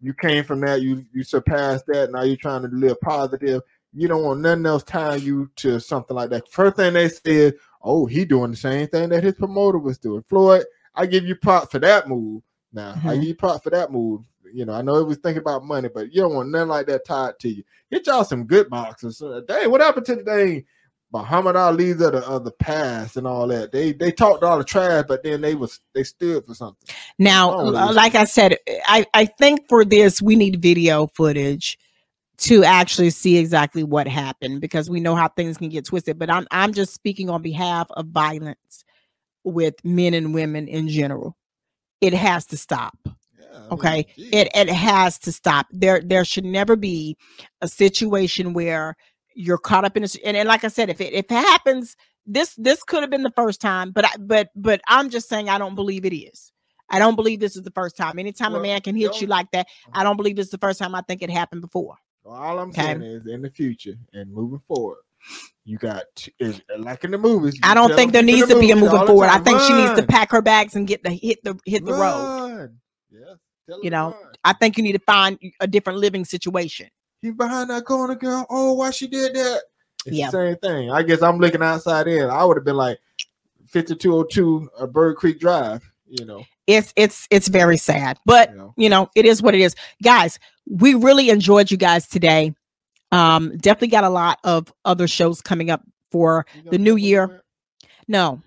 You came from that. You you surpassed that. Now you're trying to live positive. You don't want nothing else tying you to something like that. First thing they said, "Oh, he doing the same thing that his promoter was doing." Floyd, I give you props for that move. Now I Mhm. give you props for that move. You know, I know it was thinking about money, but you don't want nothing like that tied to you. Get y'all some good boxers. Uh, Dang, what happened to the dang Muhammad Ali's of the of the past and all that? They they talked all the trash, but then they was they stood for something. Now, Oh, like I said, I I think for this we need video footage to actually see exactly what happened because we know how things can get twisted. But I'm I'm just speaking on behalf of violence with men and women in general. It has to stop. Yeah, I Okay. It it has to stop. There there should never be a situation where you're caught up in this. And, and like I said, if it if it happens, this this could have been the first time. But I, but but I'm just saying I don't believe it is. I don't believe this is the first time. Anytime Well, a man can hit you like that, uh-huh. I don't believe this is the first time. I think it happened before. Well, all I'm Okay. saying is, in the future and moving forward, you got is, like in the movies. I don't think there needs the to be a moving forward. I think she needs to pack her bags and get the hit the hit the road. Yeah, tell You know, run. I think you need to find a different living situation. He's behind that corner, girl. Oh, why she did that? It's Yeah. the same thing. I guess I'm looking outside in. I would have been like 5202 uh, Bird Creek Drive, you know. It's it's it's very sad, but You know. you know it is what it is guys we really enjoyed you guys today um definitely got a lot of other shows coming up for You The new tell where you year. no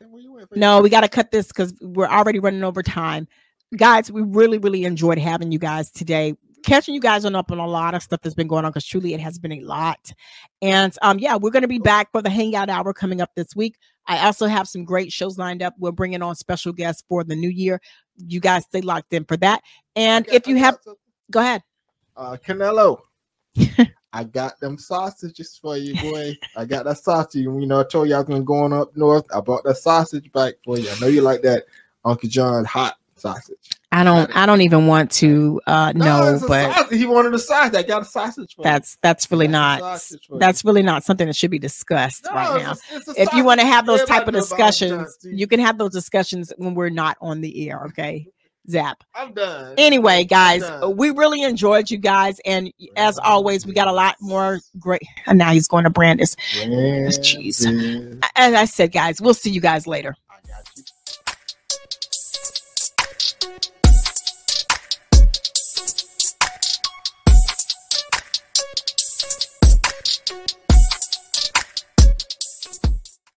Tell where you went for your no we got to cut this because we're already running over time guys we really really enjoyed having you guys today catching you guys on up on a lot of stuff that's been going on because truly it has been a lot and um yeah we're going to be back for the hangout hour coming up this week i also have some great shows lined up we're bringing on special guests for the new year you guys stay locked in for that and if you have go ahead uh Canelo. *laughs* I got them sausages for you, boy. I got that sausage. You know, I told you I was gonna go on up north. I brought that sausage back for you. I know you like that Uncle John hot sausage. I don't. I don't even want to uh, know. No, but he wanted a sausage. I got a sausage. that's that's really not. That's really not something that should be discussed no, right now. A, if you want to have those type of discussions, you can have those discussions when we're not on the air. Okay. Zap. I'm done. Anyway, guys, done. we really enjoyed you guys, and as always, we got a lot more great. And *laughs* now he's going to Brandis. Jeez. As I said, guys, we'll see you guys later.